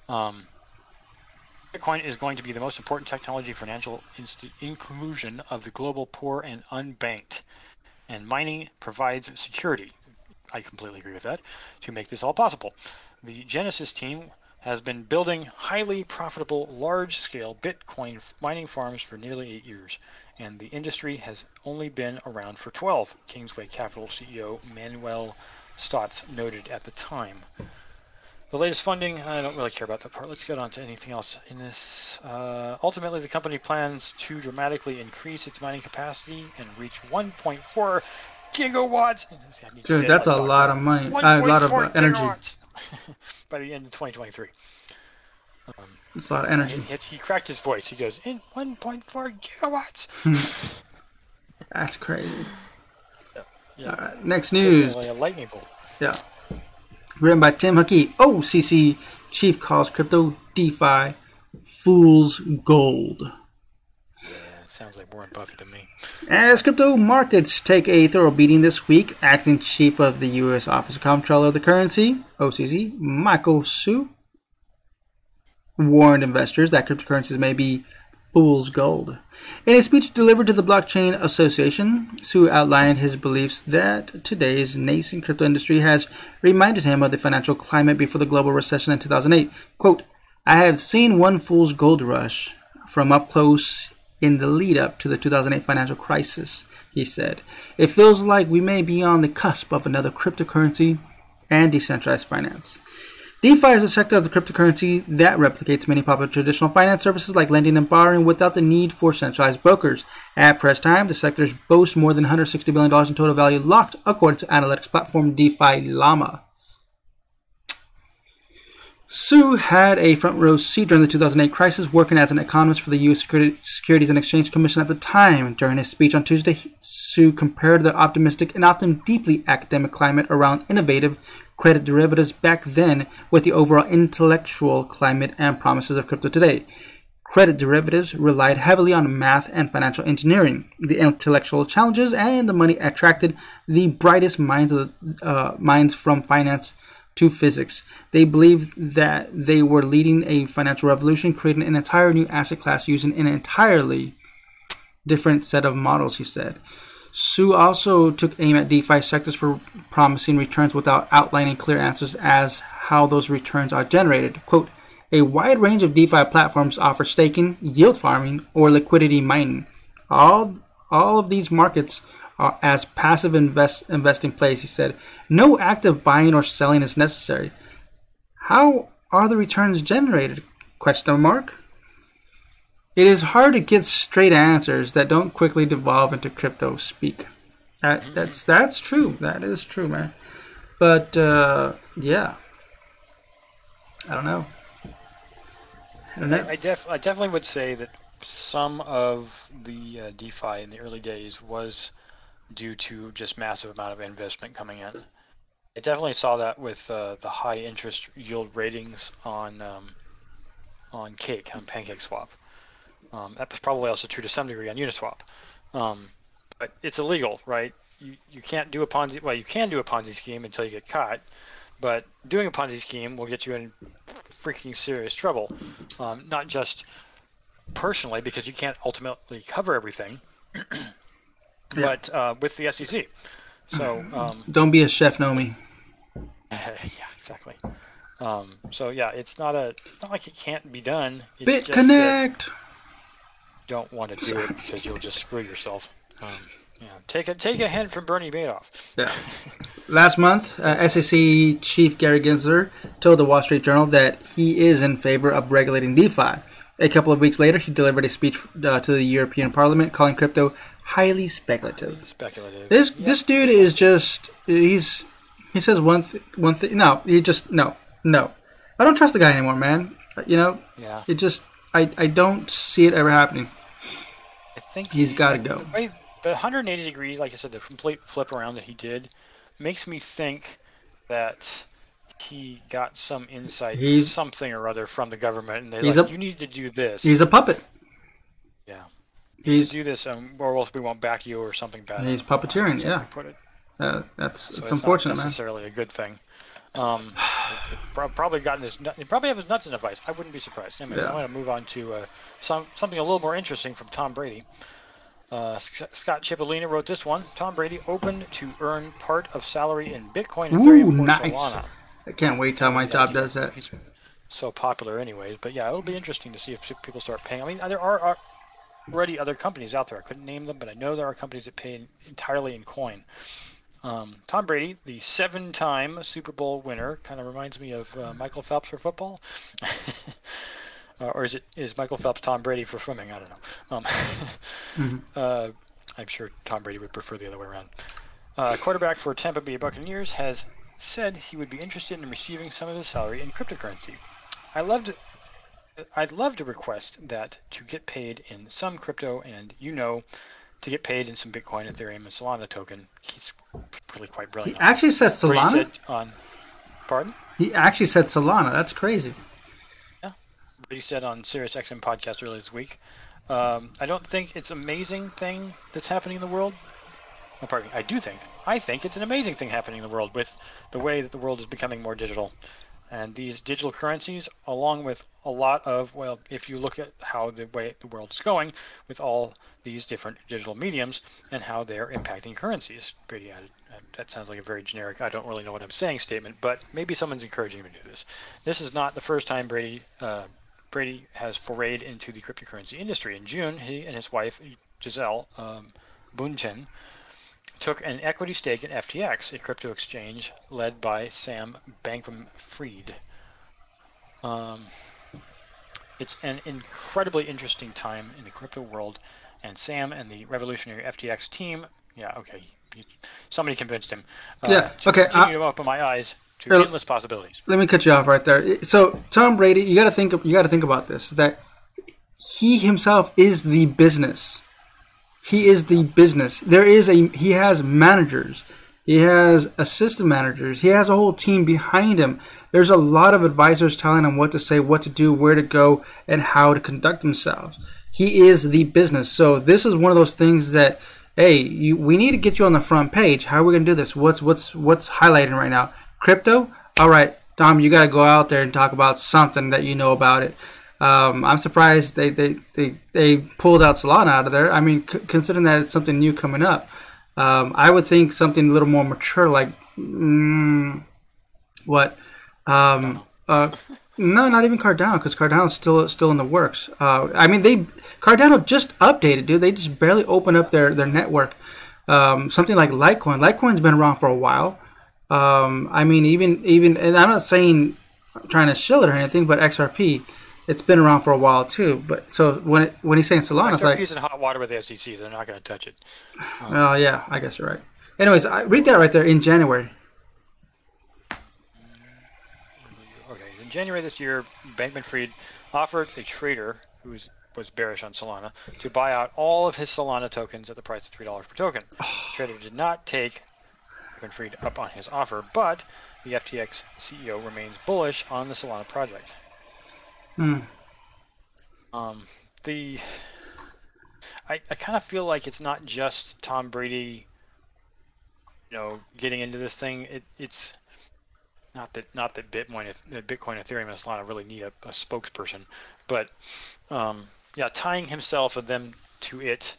Um, Bitcoin is going to be the most important technology for financial inclusion of the global poor and unbanked, and mining provides security. I completely agree with that. To make this all possible, the Genesis team has been building highly profitable, large scale Bitcoin mining farms for nearly eight years, and the industry has only been around for 12, Kingsway Capital CEO Manuel Stotz noted at the time. The latest funding, I don't really care about that part. Let's get on to anything else in this. Uh, ultimately, the company plans to dramatically increase its mining capacity and reach 1.4 gigawatts. Dude, that's a lot of money. Uh, a lot of uh, energy. by the end of 2023. Um, it's a lot of energy. He, he, cracked his voice. He goes, in 1.4 gigawatts. That's crazy. Yeah. yeah. next news. a lightning bolt. Yeah. Written by Tim Hakki. OCC chief calls crypto DeFi fool's gold. Yeah, it Sounds like Warren Buffett to me. As crypto markets take a thorough beating this week, acting chief of the U.S. Office of Comptroller of the Currency, OCC, Michael Hsu, warned investors that cryptocurrencies may be fool's gold. In a speech delivered to the Blockchain Association, Hsu outlined his beliefs that today's nascent crypto industry has reminded him of the financial climate before the global recession in 2008. Quote, I have seen one fool's gold rush from up close in the lead up to the 2008 financial crisis, he said. It feels like we may be on the cusp of another cryptocurrency and decentralized finance. DeFi is a sector of the cryptocurrency that replicates many popular traditional finance services like lending and borrowing without the need for centralized brokers. At press time, the sectors boast more than $160 billion in total value locked, according to analytics platform DeFi Llama. Hsu had a front row seat during the 2008 crisis, working as an economist for the U.S. Securities and Exchange Commission at the time. During his speech on Tuesday, Hsu compared the optimistic and often deeply academic climate around innovative credit derivatives back then with the overall intellectual climate and promises of crypto today. Credit derivatives relied heavily on math and financial engineering. The intellectual challenges and the money attracted the brightest minds of the, uh, minds from finance to physics. They believed that they were leading a financial revolution, creating an entire new asset class using an entirely different set of models, he said. Hsu also took aim at DeFi sectors for promising returns without outlining clear answers as how those returns are generated. Quote, a wide range of DeFi platforms offer staking, yield farming, or liquidity mining. All, all of these markets are as passive invest, investing plays. He said, "No active buying or selling is necessary." How are the returns generated? Question mark. It is hard to get straight answers that don't quickly devolve into crypto speak. That, that's that's true. That is true, man. But uh, yeah, I don't know. I don't know. I, def- I definitely would say that some of the uh, DeFi in the early days was due to just massive amount of investment coming in. I definitely saw that with uh, the high interest yield ratings on um, on Cake on PancakeSwap. Um, that was probably also true to some degree on Uniswap. Um, but it's illegal, right? You, you can't do a Ponzi. Well, you can do a Ponzi scheme until you get caught, but doing a Ponzi scheme will get you in freaking serious trouble. Um, not just personally because you can't ultimately cover everything, but uh, with the SEC. So um, Don't be a chef, Nomi. yeah, exactly. Um, so yeah, it's not a. It's not like it can't be done. It's just BitConnect. you don't want to do it because you'll just screw yourself. Um, yeah, take a take a hint from Bernie Madoff. Yeah. Last month, uh, SEC Chief Gary Gensler told the Wall Street Journal that he is in favor of regulating DeFi. A couple of weeks later, he delivered a speech uh, to the European Parliament calling crypto highly speculative. Speculative. This this dude is just he's he says one th- one thing. No, he just no no. I don't trust the guy anymore, man. You know, Yeah. it just I I don't see it ever happening. I think He's he- gotta go. way- The 180 degree, like I said, the complete flip around that he did, makes me think that he got some insight, He's- something or other from the government, and they're like, a- "You need to do this." He's a puppet. yeah, He's do this, um, or else we won't back you, or something bad. He's I don't know puppeteering, yeah. Put it. uh, that's So it's it's unfortunate, not man. necessarily a good thing. Um, it- it prob- probably gotten his. nut- He probably have his nuts in a vice. I wouldn't be surprised. Anyways, Yeah. I'm going to move on to uh, some something a little more interesting from Tom Brady. Uh, Scott Chipolina wrote this one. Tom Brady open to earn part of salary in Bitcoin, Ooh, Ethereum, nice. Solana. I can't wait till my job does that. He's so popular, anyways. But yeah, it'll be interesting to see if people start paying. I mean, there are, are already other companies out there. I couldn't name them, but I know there are companies that pay entirely in coin. Um, Tom Brady, the seven-time Super Bowl winner, kind of reminds me of uh, Michael Phelps for football. uh, or is it is Michael Phelps Tom Brady for swimming? I don't know. Um, uh, I'm sure Tom Brady would prefer the other way around. Uh, quarterback for Tampa Bay Buccaneers has said he would be interested in receiving some of his salary in cryptocurrency. I loved. I'd love to request that to get paid in some crypto, and you know, to get paid in some Bitcoin, Ethereum, and Solana token. He's really quite brilliant. He actually said Solana. said on, pardon? He actually said Solana. That's crazy. Yeah, he said on Sirius XM podcast earlier this week. Um, I don't think it's an amazing thing that's happening in the world. Oh, pardon me. I do think. I think it's an amazing thing happening in the world with the way that the world is becoming more digital. And these digital currencies, along with a lot of, well, if you look at how the way the world is going with all these different digital mediums and how they're impacting currencies. Brady added, uh, that sounds like a very generic, I don't really know what I'm saying statement, but maybe someone's encouraging me to do this. This is not the first time Brady uh, Brady has forayed into the cryptocurrency industry. In June, he and his wife, Gisele um, Bündchen, took an equity stake in FTX, a crypto exchange led by Sam Bankman-Fried. Um, it's an incredibly interesting time in the crypto world, and Sam and the revolutionary FTX team, yeah, okay, somebody convinced him. Uh, Yeah, okay, Continue I- to open my eyes to Uh, endless possibilities. Let me cut you off right there. So Tom Brady, you got to think. You got to think about this. That he himself is the business. He is the business. There is a. He has managers. He has assistant managers. He has a whole team behind him. There's a lot of advisors telling him what to say, what to do, where to go, and how to conduct themselves. He is the business. So this is one of those things that, hey, you, we need to get you on the front page. How are we gonna do this? What's what's what's highlighting right now? Crypto. All right, Dom, you got to go out there and talk about something that you know about it. Um, I'm surprised they, they, they, they pulled out Solana out of there. I mean, c- considering that it's something new coming up, um, I would think something a little more mature, like mm, what? Um, uh, no, not even Cardano, because Cardano's still still in the works. Uh, I mean, they Cardano just updated, dude. They just barely opened up their their network Um, something like Litecoin. Litecoin's been around for a while. Um, I mean, even even, and I'm not saying I'm trying to shill it or anything, but XRP, it's been around for a while too. But so when it, when he's saying Solana, it's like, in hot water with the SEC. They're not going to touch it. oh yeah, I guess you're right. Anyways, I read that right there in January. Okay, in January this year, Bankman-Fried offered a trader who was was bearish on Solana to buy out all of his Solana tokens at the price of three dollars per token. Oh. the trader did not take Bankman-Fried up on his offer, but the FTX CEO remains bullish on the Solana project. Hmm. Um, the I, I kind of feel like it's not just Tom Brady, you know, getting into this thing. It, it's not that not that Bitcoin, Bitcoin, Ethereum, and Solana really need a, a spokesperson, but um, yeah, tying himself and them to it,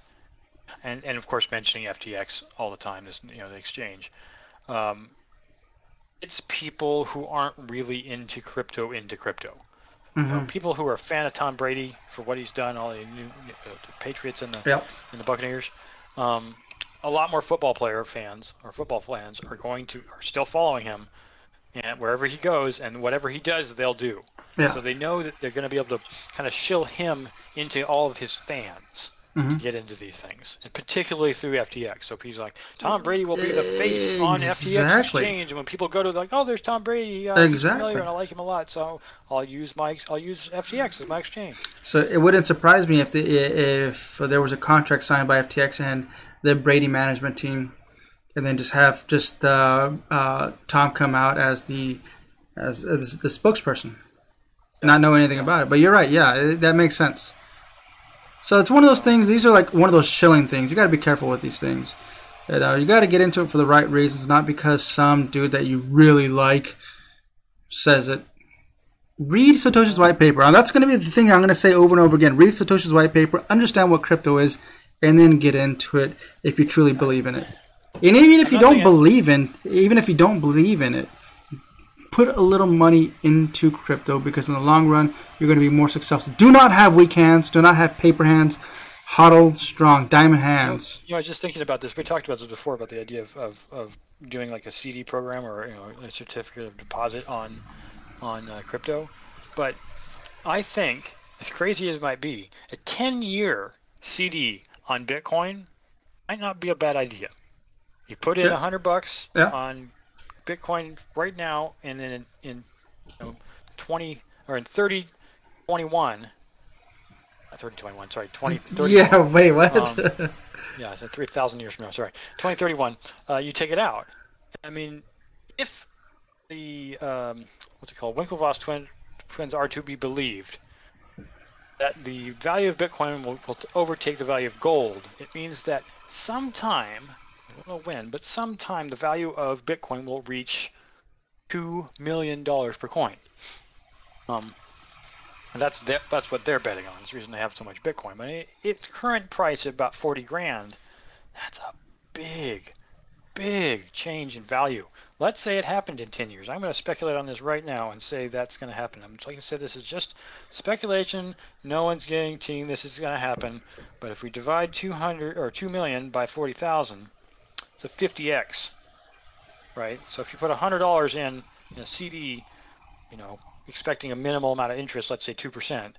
and and of course mentioning FTX all the time, this you know the exchange. Um, it's people who aren't really into crypto into crypto. You know, people who are a fan of Tom Brady for what he's done, all the new uh, the Patriots and the Yep. and the Buccaneers. Um, a lot more football player fans or football fans are going to are still following him, and wherever he goes and whatever he does, they'll do. Yeah. So they know that they're going to be able to kind of shill him into all of his fans Mm-hmm. to get into these things, and particularly through FTX. So he's like, Tom Brady will be the face on FTX exchange, and when people go to like, oh, there's Tom Brady, uh, Exactly. familiar, and I like him a lot, so I'll use my I'll use FTX as my exchange. So it wouldn't surprise me if the, if there was a contract signed by FTX and the Brady management team, and then just have just uh, uh, Tom come out as the as, as the spokesperson, not know anything about it. But you're right. Yeah, it, that makes sense. So it's one of those things. These are like one of those shilling things. You got to be careful with these things. And, uh, you got to get into it for the right reasons, not because some dude that you really like says it read Satoshi's white paper. And that's going to be the thing I'm going to say over and over again. Read Satoshi's white paper, understand what crypto is, and then get into it if you truly believe in it. And even if you don't believe in, even if you don't believe in it, put a little money into crypto because in the long run you're going to be more successful. Do not have weak hands. Do not have paper hands. HODL strong, diamond hands. You know, I was just thinking about this. We talked about this before about the idea of, of, of doing like a CD program or you know a certificate of deposit on on uh, crypto. But I think, as crazy as it might be, a 10 year CD on Bitcoin might not be a bad idea. You put in a Yeah. hundred bucks Yeah. on Bitcoin right now, and then in, in you know, 20 or in 30, 21. 30, 21, sorry, 20, 30, Yeah, wait, what? Um, yeah, so 3,000 years from now, sorry. 2031, uh, you take it out. I mean, if the, um, what's it called, Winklevoss twin, twins are to be believed, that the value of Bitcoin will, will overtake the value of gold, it means that sometime, know when, but sometime the value of Bitcoin will reach $2 million per coin. Um, and that's their, that's what they're betting on. It's the reason they have so much Bitcoin. But it, its current price at about forty grand, that's a big, big change in value. Let's say it happened in ten years. I'm going to speculate on this right now and say that's going to happen. I'm like I said, this is just speculation. No one's guaranteeing this is going to happen. But if we divide 200 or 2 million by 40,000, it's a 50x, right? So if you put $100 in, in a CD, you know, expecting a minimal amount of interest, let's say 2%,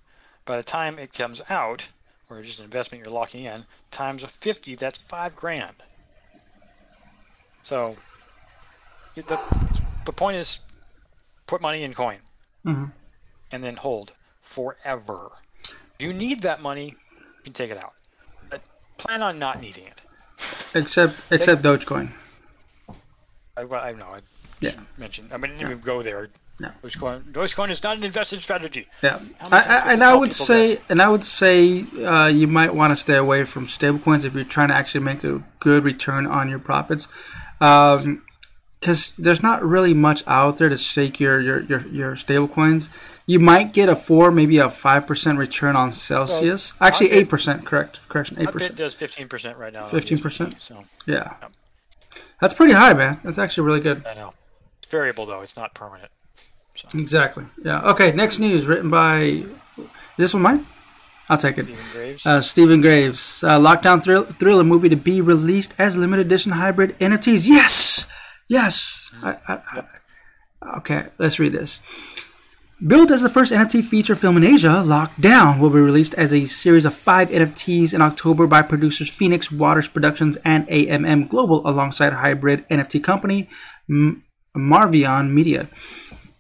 by the time it comes out, or just an investment you're locking in, times a 50, that's five grand. So the, the point is put money in coin Mhm. and then hold forever. If you need that money, you can take it out. But plan on not needing it. Except except Dogecoin. I, well, I know. I Yeah. mentioned. I mean, I didn't even go there. No. Dogecoin, Dogecoin is not an invested strategy. Yeah, I, I, and I would say, this? and I would say, uh, you might want to stay away from stablecoins if you're trying to actually make a good return on your profits, because there's not really much out there to stake your your your, your stablecoins. You might get a four, maybe a five percent return on Celsius. Actually, eight percent. Correct. Correction. Eight percent. does 15% right now. 15%? So Yeah, that's pretty high, man. That's actually really good. I know. It's variable though. It's not permanent. Exactly. Yeah. Okay. Next news written by. This one mine? I'll take it. Stephen Graves. Uh, Stephen Graves, uh, Lockdown Thrill- Thriller movie to be released as limited edition hybrid NFTs. Yes, yes. I, I, I, okay, let's read this. Billed as the first NFT feature film in Asia, Lockdown will be released as a series of five NFTs in October by producers Phoenix Waters Productions and AMM Global alongside hybrid NFT company Marvion Media.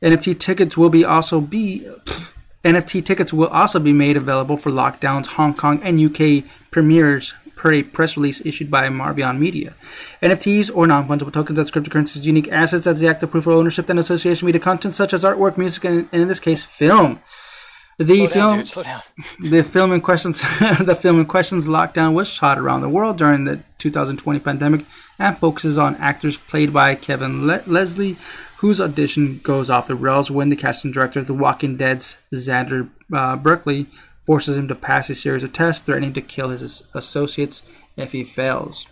NFT tickets will be also be NFT tickets will also be made available for Lockdown's Hong Kong and UK premieres per a press release issued by Marvion Media. NFTs or non-fungible tokens as cryptocurrencies unique assets as the active proof of ownership and association media content such as artwork, music, and, and in this case, film. The slow down, film dude, slow down. the film in questions the film in questions lockdown was shot around the world during the 2020 pandemic and focuses on actors played by kevin Le- leslie whose audition goes off the rails when the casting director of the walking dead's xander uh, berkeley forces him to pass a series of tests threatening to kill his associates if he fails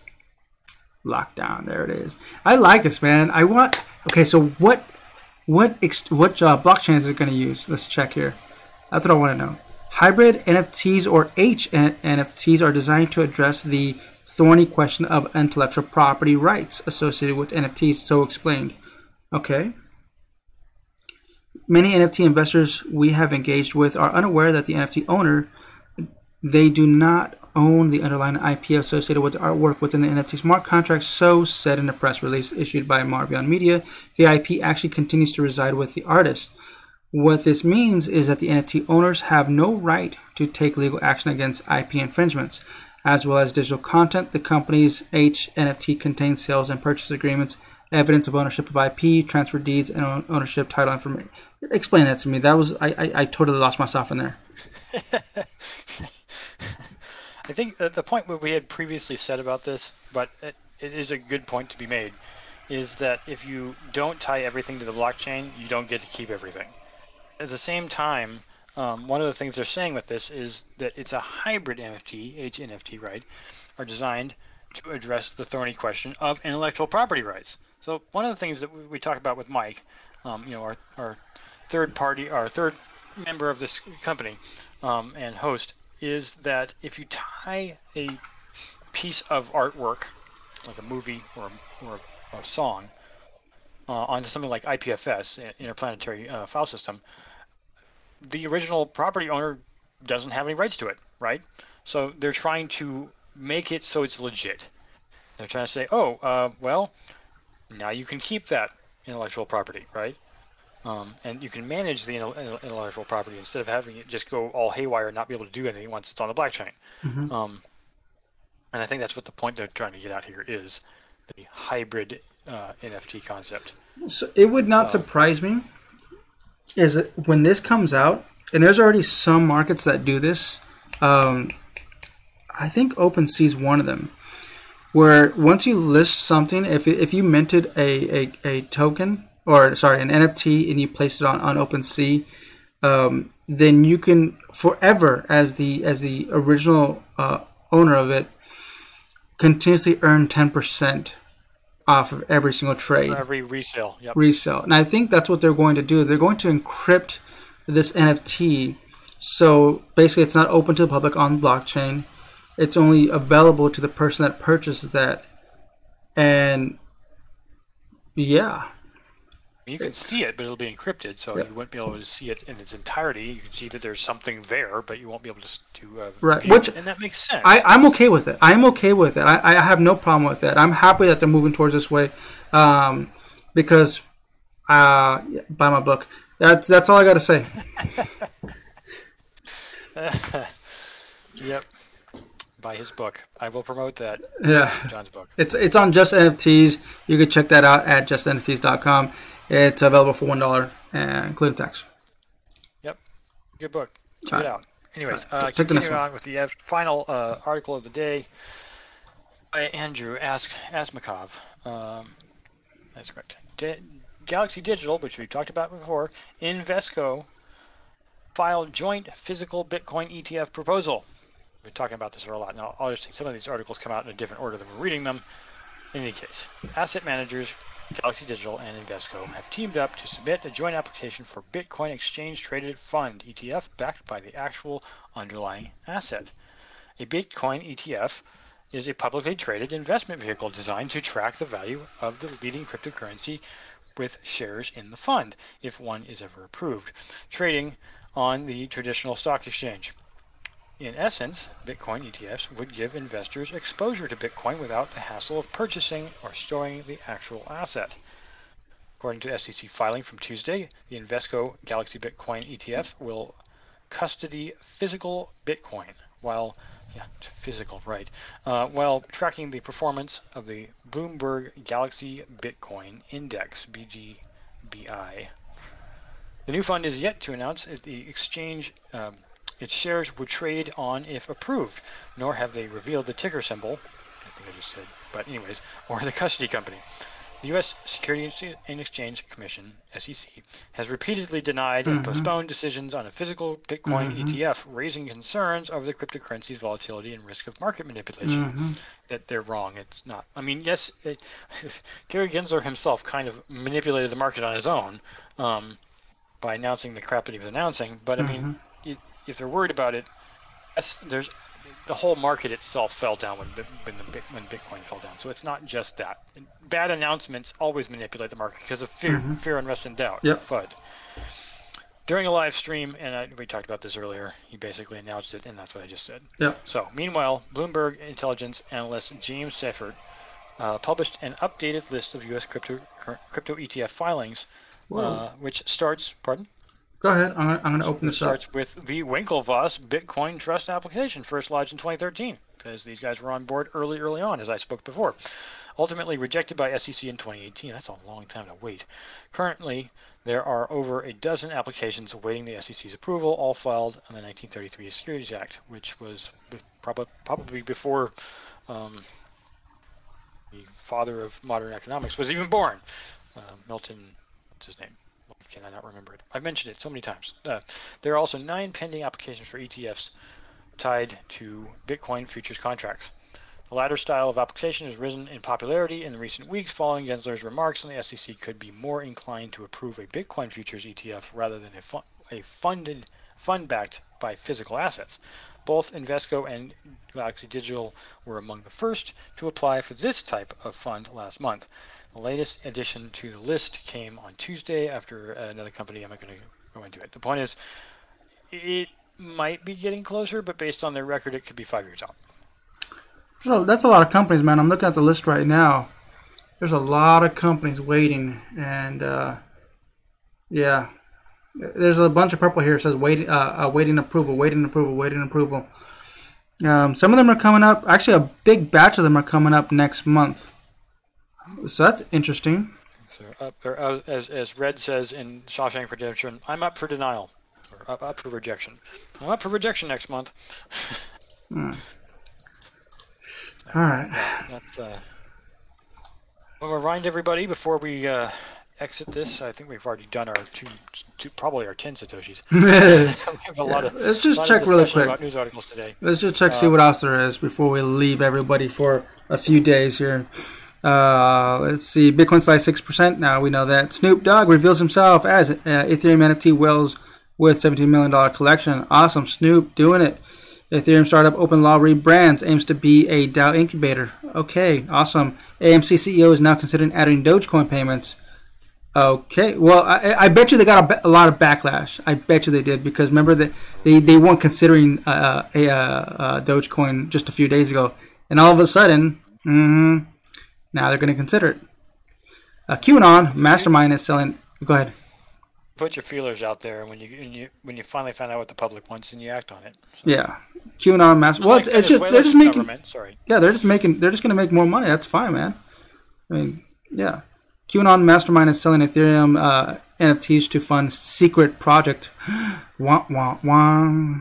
lockdown there it is i like this man i want okay so what what ex- what uh, blockchain is it going to use let's check here that's what I want to know. Hybrid NFTs or H NFTs are designed to address the thorny question of intellectual property rights associated with NFTs, so explained. Okay. Many NFT investors we have engaged with are unaware that the NFT owner they do not own the underlying IP associated with the artwork within the NFT smart contract, so said in a press release issued by Marvion Media. The IP actually continues to reside with the artist. What this means is that the NFT owners have no right to take legal action against IP infringements. As well as digital content, the company's H NFT contains sales and purchase agreements, evidence of ownership of IP, transfer deeds, and ownership title information. Explain that to me. That was I, I, I totally lost myself in there. I think the point we had previously said about this, but it, it is a good point to be made, is that if you don't tie everything to the blockchain, you don't get to keep everything. At the same time, um, one of the things they're saying with this is that it's a hybrid NFT, HNFT, right, are designed to address the thorny question of intellectual property rights. So one of the things that we, we talk about with Mike, um, you know, our, our third party, our third member of this company um, and host, is that if you tie a piece of artwork, like a movie or, or a song, uh, onto something like IPFS, Interplanetary uh, File System, the original property owner doesn't have any rights to it, right? So they're trying to make it so it's legit. They're trying to say, oh, uh, well, now you can keep that intellectual property, right? Um, and you can manage the intel- intel- intellectual property instead of having it just go all haywire and not be able to do anything once it's on the blockchain. Um, and I think that's what the point they're trying to get out here is the hybrid uh, NFT concept. So it would not surprise me is that when this comes out, and there's already some markets that do this. Um, I think OpenSea is one of them, where once you list something, if if you minted a, a, a token or sorry an NFT and you place it on on OpenSea, um, then you can forever as the as the original uh, owner of it continuously earn ten percent off of every single trade Every resale, yep. resell. And I think that's what they're going to do. They're going to encrypt this NFT. So basically, it's not open to the public on blockchain. It's only available to the person that purchases that. And yeah, You can see it, but it'll be encrypted, so you won't be able to see it in its entirety. You can see that there's something there, but you won't be able to to uh, Right, which it, and that makes sense. I, I'm okay with it. I'm okay with it. I, I have no problem with that I'm happy that they're moving towards this way um, because uh, yeah, buy my book. That's that's all I got to say. yep. Buy his book. I will promote that. Yeah. John's book. It's it's on Just NFTs. You can check that out at justnfts.com. It's available for one dollar, including tax. Yep. Good book. Check All it right. out. Anyways, right. uh, Take the next continuing on with the uh, final uh, article of the day by Andrew Ask Asmakov. Um, that's correct. Di- Galaxy Digital, which we've talked about before, Invesco filed joint physical Bitcoin ETF proposal. We've been talking about this for a lot. Now, obviously, some of these articles come out in a different order than we're reading them. In any case, asset managers Galaxy Digital and Invesco have teamed up to submit a joint application for Bitcoin Exchange Traded Fund ETF backed by the actual underlying asset. A Bitcoin ETF is a publicly traded investment vehicle designed to track the value of the leading cryptocurrency with shares in the fund, if one is ever approved, trading on the traditional stock exchange. In essence, Bitcoin ETFs would give investors exposure to Bitcoin without the hassle of purchasing or storing the actual asset. According to SEC filing from Tuesday, the Invesco Galaxy Bitcoin ETF will custody physical Bitcoin while yeah, physical, right. Uh, while tracking the performance of the Bloomberg Galaxy Bitcoin Index, BGBI. The new fund is yet to announce the exchange um, its shares would trade on if approved, nor have they revealed the ticker symbol, I think I just said, but anyways, or the custody company. The U.S. Securities and Exchange Commission (SEC) has repeatedly denied mm-hmm. and postponed decisions on a physical Bitcoin mm-hmm. ETF, raising concerns over the cryptocurrency's volatility and risk of market manipulation. Mm-hmm. That they're wrong. It's not. I mean, yes, it, Gary Gensler himself kind of manipulated the market on his own um, by announcing the crap that he was announcing. But I mean, mm-hmm. it, if they're worried about it, there's the whole market itself fell down when when the when Bitcoin fell down. So it's not just that. Bad announcements always manipulate the market because of fear, mm-hmm. fear, unrest, and doubt. Yep. FUD. During a live stream, and I, we talked about this earlier, he basically announced it, and that's what I just said. Yeah. So, meanwhile, Bloomberg intelligence analyst James Seyffart uh, published an updated list of U.S. crypto crypto ETF filings, uh, which starts. Pardon. Go ahead. I'm gonna, open this starts up. Starts with the Winklevoss Bitcoin Trust application, first lodged in 2013, because these guys were on board early, early on, as I spoke before. Ultimately rejected by SEC in 2018. That's a long time to wait. Currently, there are over a dozen applications awaiting the SEC's approval, all filed on the 1933 Securities Act, which was probably before um, the father of modern economics was even born. Uh, Milton, what's his name? Can I not remember it? I've mentioned it so many times. Uh, there are also nine pending applications for ETFs tied to Bitcoin futures contracts. The latter style of application has risen in popularity in recent weeks following Gensler's remarks, and the SEC could be more inclined to approve a Bitcoin futures ETF rather than a, fu- a funded fund backed by physical assets. Both Invesco and Galaxy Digital were among the first to apply for this type of fund last month. The latest addition to the list came on Tuesday after another company. I'm not going to go into it. The point is, it might be getting closer, but based on their record, it could be five years out. So that's a lot of companies, man. I'm looking at the list right now. There's a lot of companies waiting, and uh, yeah, there's a bunch of purple here. It says waiting, uh, uh, waiting approval, waiting approval, waiting approval. Um, some of them are coming up. Actually, a big batch of them are coming up next month. So that's interesting. So up, or as, as Red says in Shawshank Redemption, I'm up for denial, or up, up for rejection. I'm up for rejection next month. hmm. All right. that's. Uh, I'll remind everybody before we uh, exit this. I think we've already done our two, two probably our ten satoshis. we have a yeah. lot of. Let's just check really quick. About news articles today. Let's just check, see what else there is before we leave everybody for a few days here. Uh, let's see. Bitcoin slides 6%. Now we know that. Snoop Dogg reveals himself as uh, Ethereum NFT whales with $17 million collection. Awesome. Snoop doing it. Ethereum startup OpenLaw rebrands, aims to be a DAO incubator. Okay, awesome. AMC CEO is now considering adding Dogecoin payments. Okay, well, I, I bet you they got a, a, lot of backlash. I bet you they did because remember that they, they weren't considering uh, a, a, a Dogecoin just a few days ago, and all of a sudden, mm-hmm, now they're going to consider it. Uh, QAnon Mastermind is selling. Go ahead. Put your feelers out there, and when you, when you when you finally find out what the public wants, and you act on it. So. Yeah, QAnon Master. Well, it's, it's just they're just making. Sorry. Yeah, they're just making. They're just going to make more money. That's fine, man. I mean, yeah. QAnon Mastermind is selling Ethereum uh, NFTs to fund secret project. wah wah wah.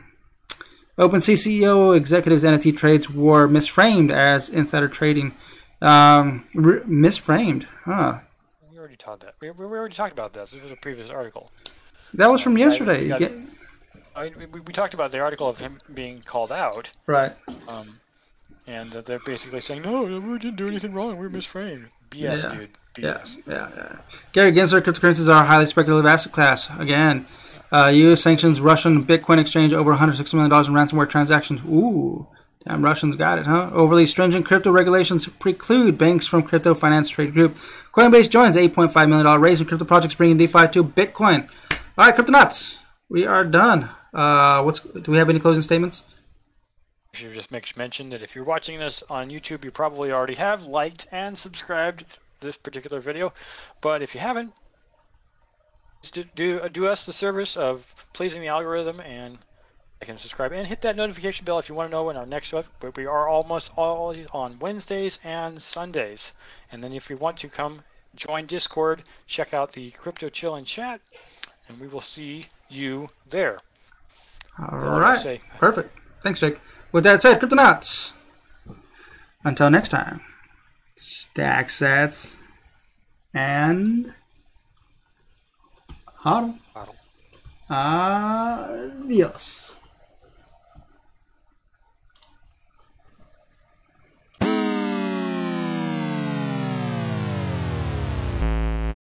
OpenSea CEO executives NFT trades were misframed as insider trading. Um, re- misframed, huh? We already talked that. We, we already talked about this. This was a previous article. That was from yesterday. I, got, I, we, we, talked about the article of him being called out. Right. Um, and they're basically saying, "No, we didn't do anything wrong. We're misframed." BS, Yeah. dude. Yeah, BS. yeah, yeah. Gary Gensler, cryptocurrencies are a highly speculative asset class. Again, uh, U.S. sanctions Russian Bitcoin exchange over 160 million dollars in ransomware transactions. Ooh, damn, Russians got it, huh? Overly stringent crypto regulations preclude banks from crypto finance trade group. Coinbase joins 8.5 million dollar raise in crypto projects bringing DeFi to Bitcoin. All right, cryptonauts, we are done. Uh, what's do we have any closing statements? I should just make mention that if you're watching this on YouTube, you probably already have liked and subscribed this particular video. But if you haven't, just do, do, uh, do us the service of pleasing the algorithm and like and subscribe and hit that notification bell if you want to know when our next one. But we are almost always on Wednesdays and Sundays. And then if you want to come join Discord, check out the Crypto Chill and Chat, and we will see you there. All right, perfect. Thanks, Jake. With that said, cryptonauts. Until next time, stack sats and huddle. Huddle. Adios.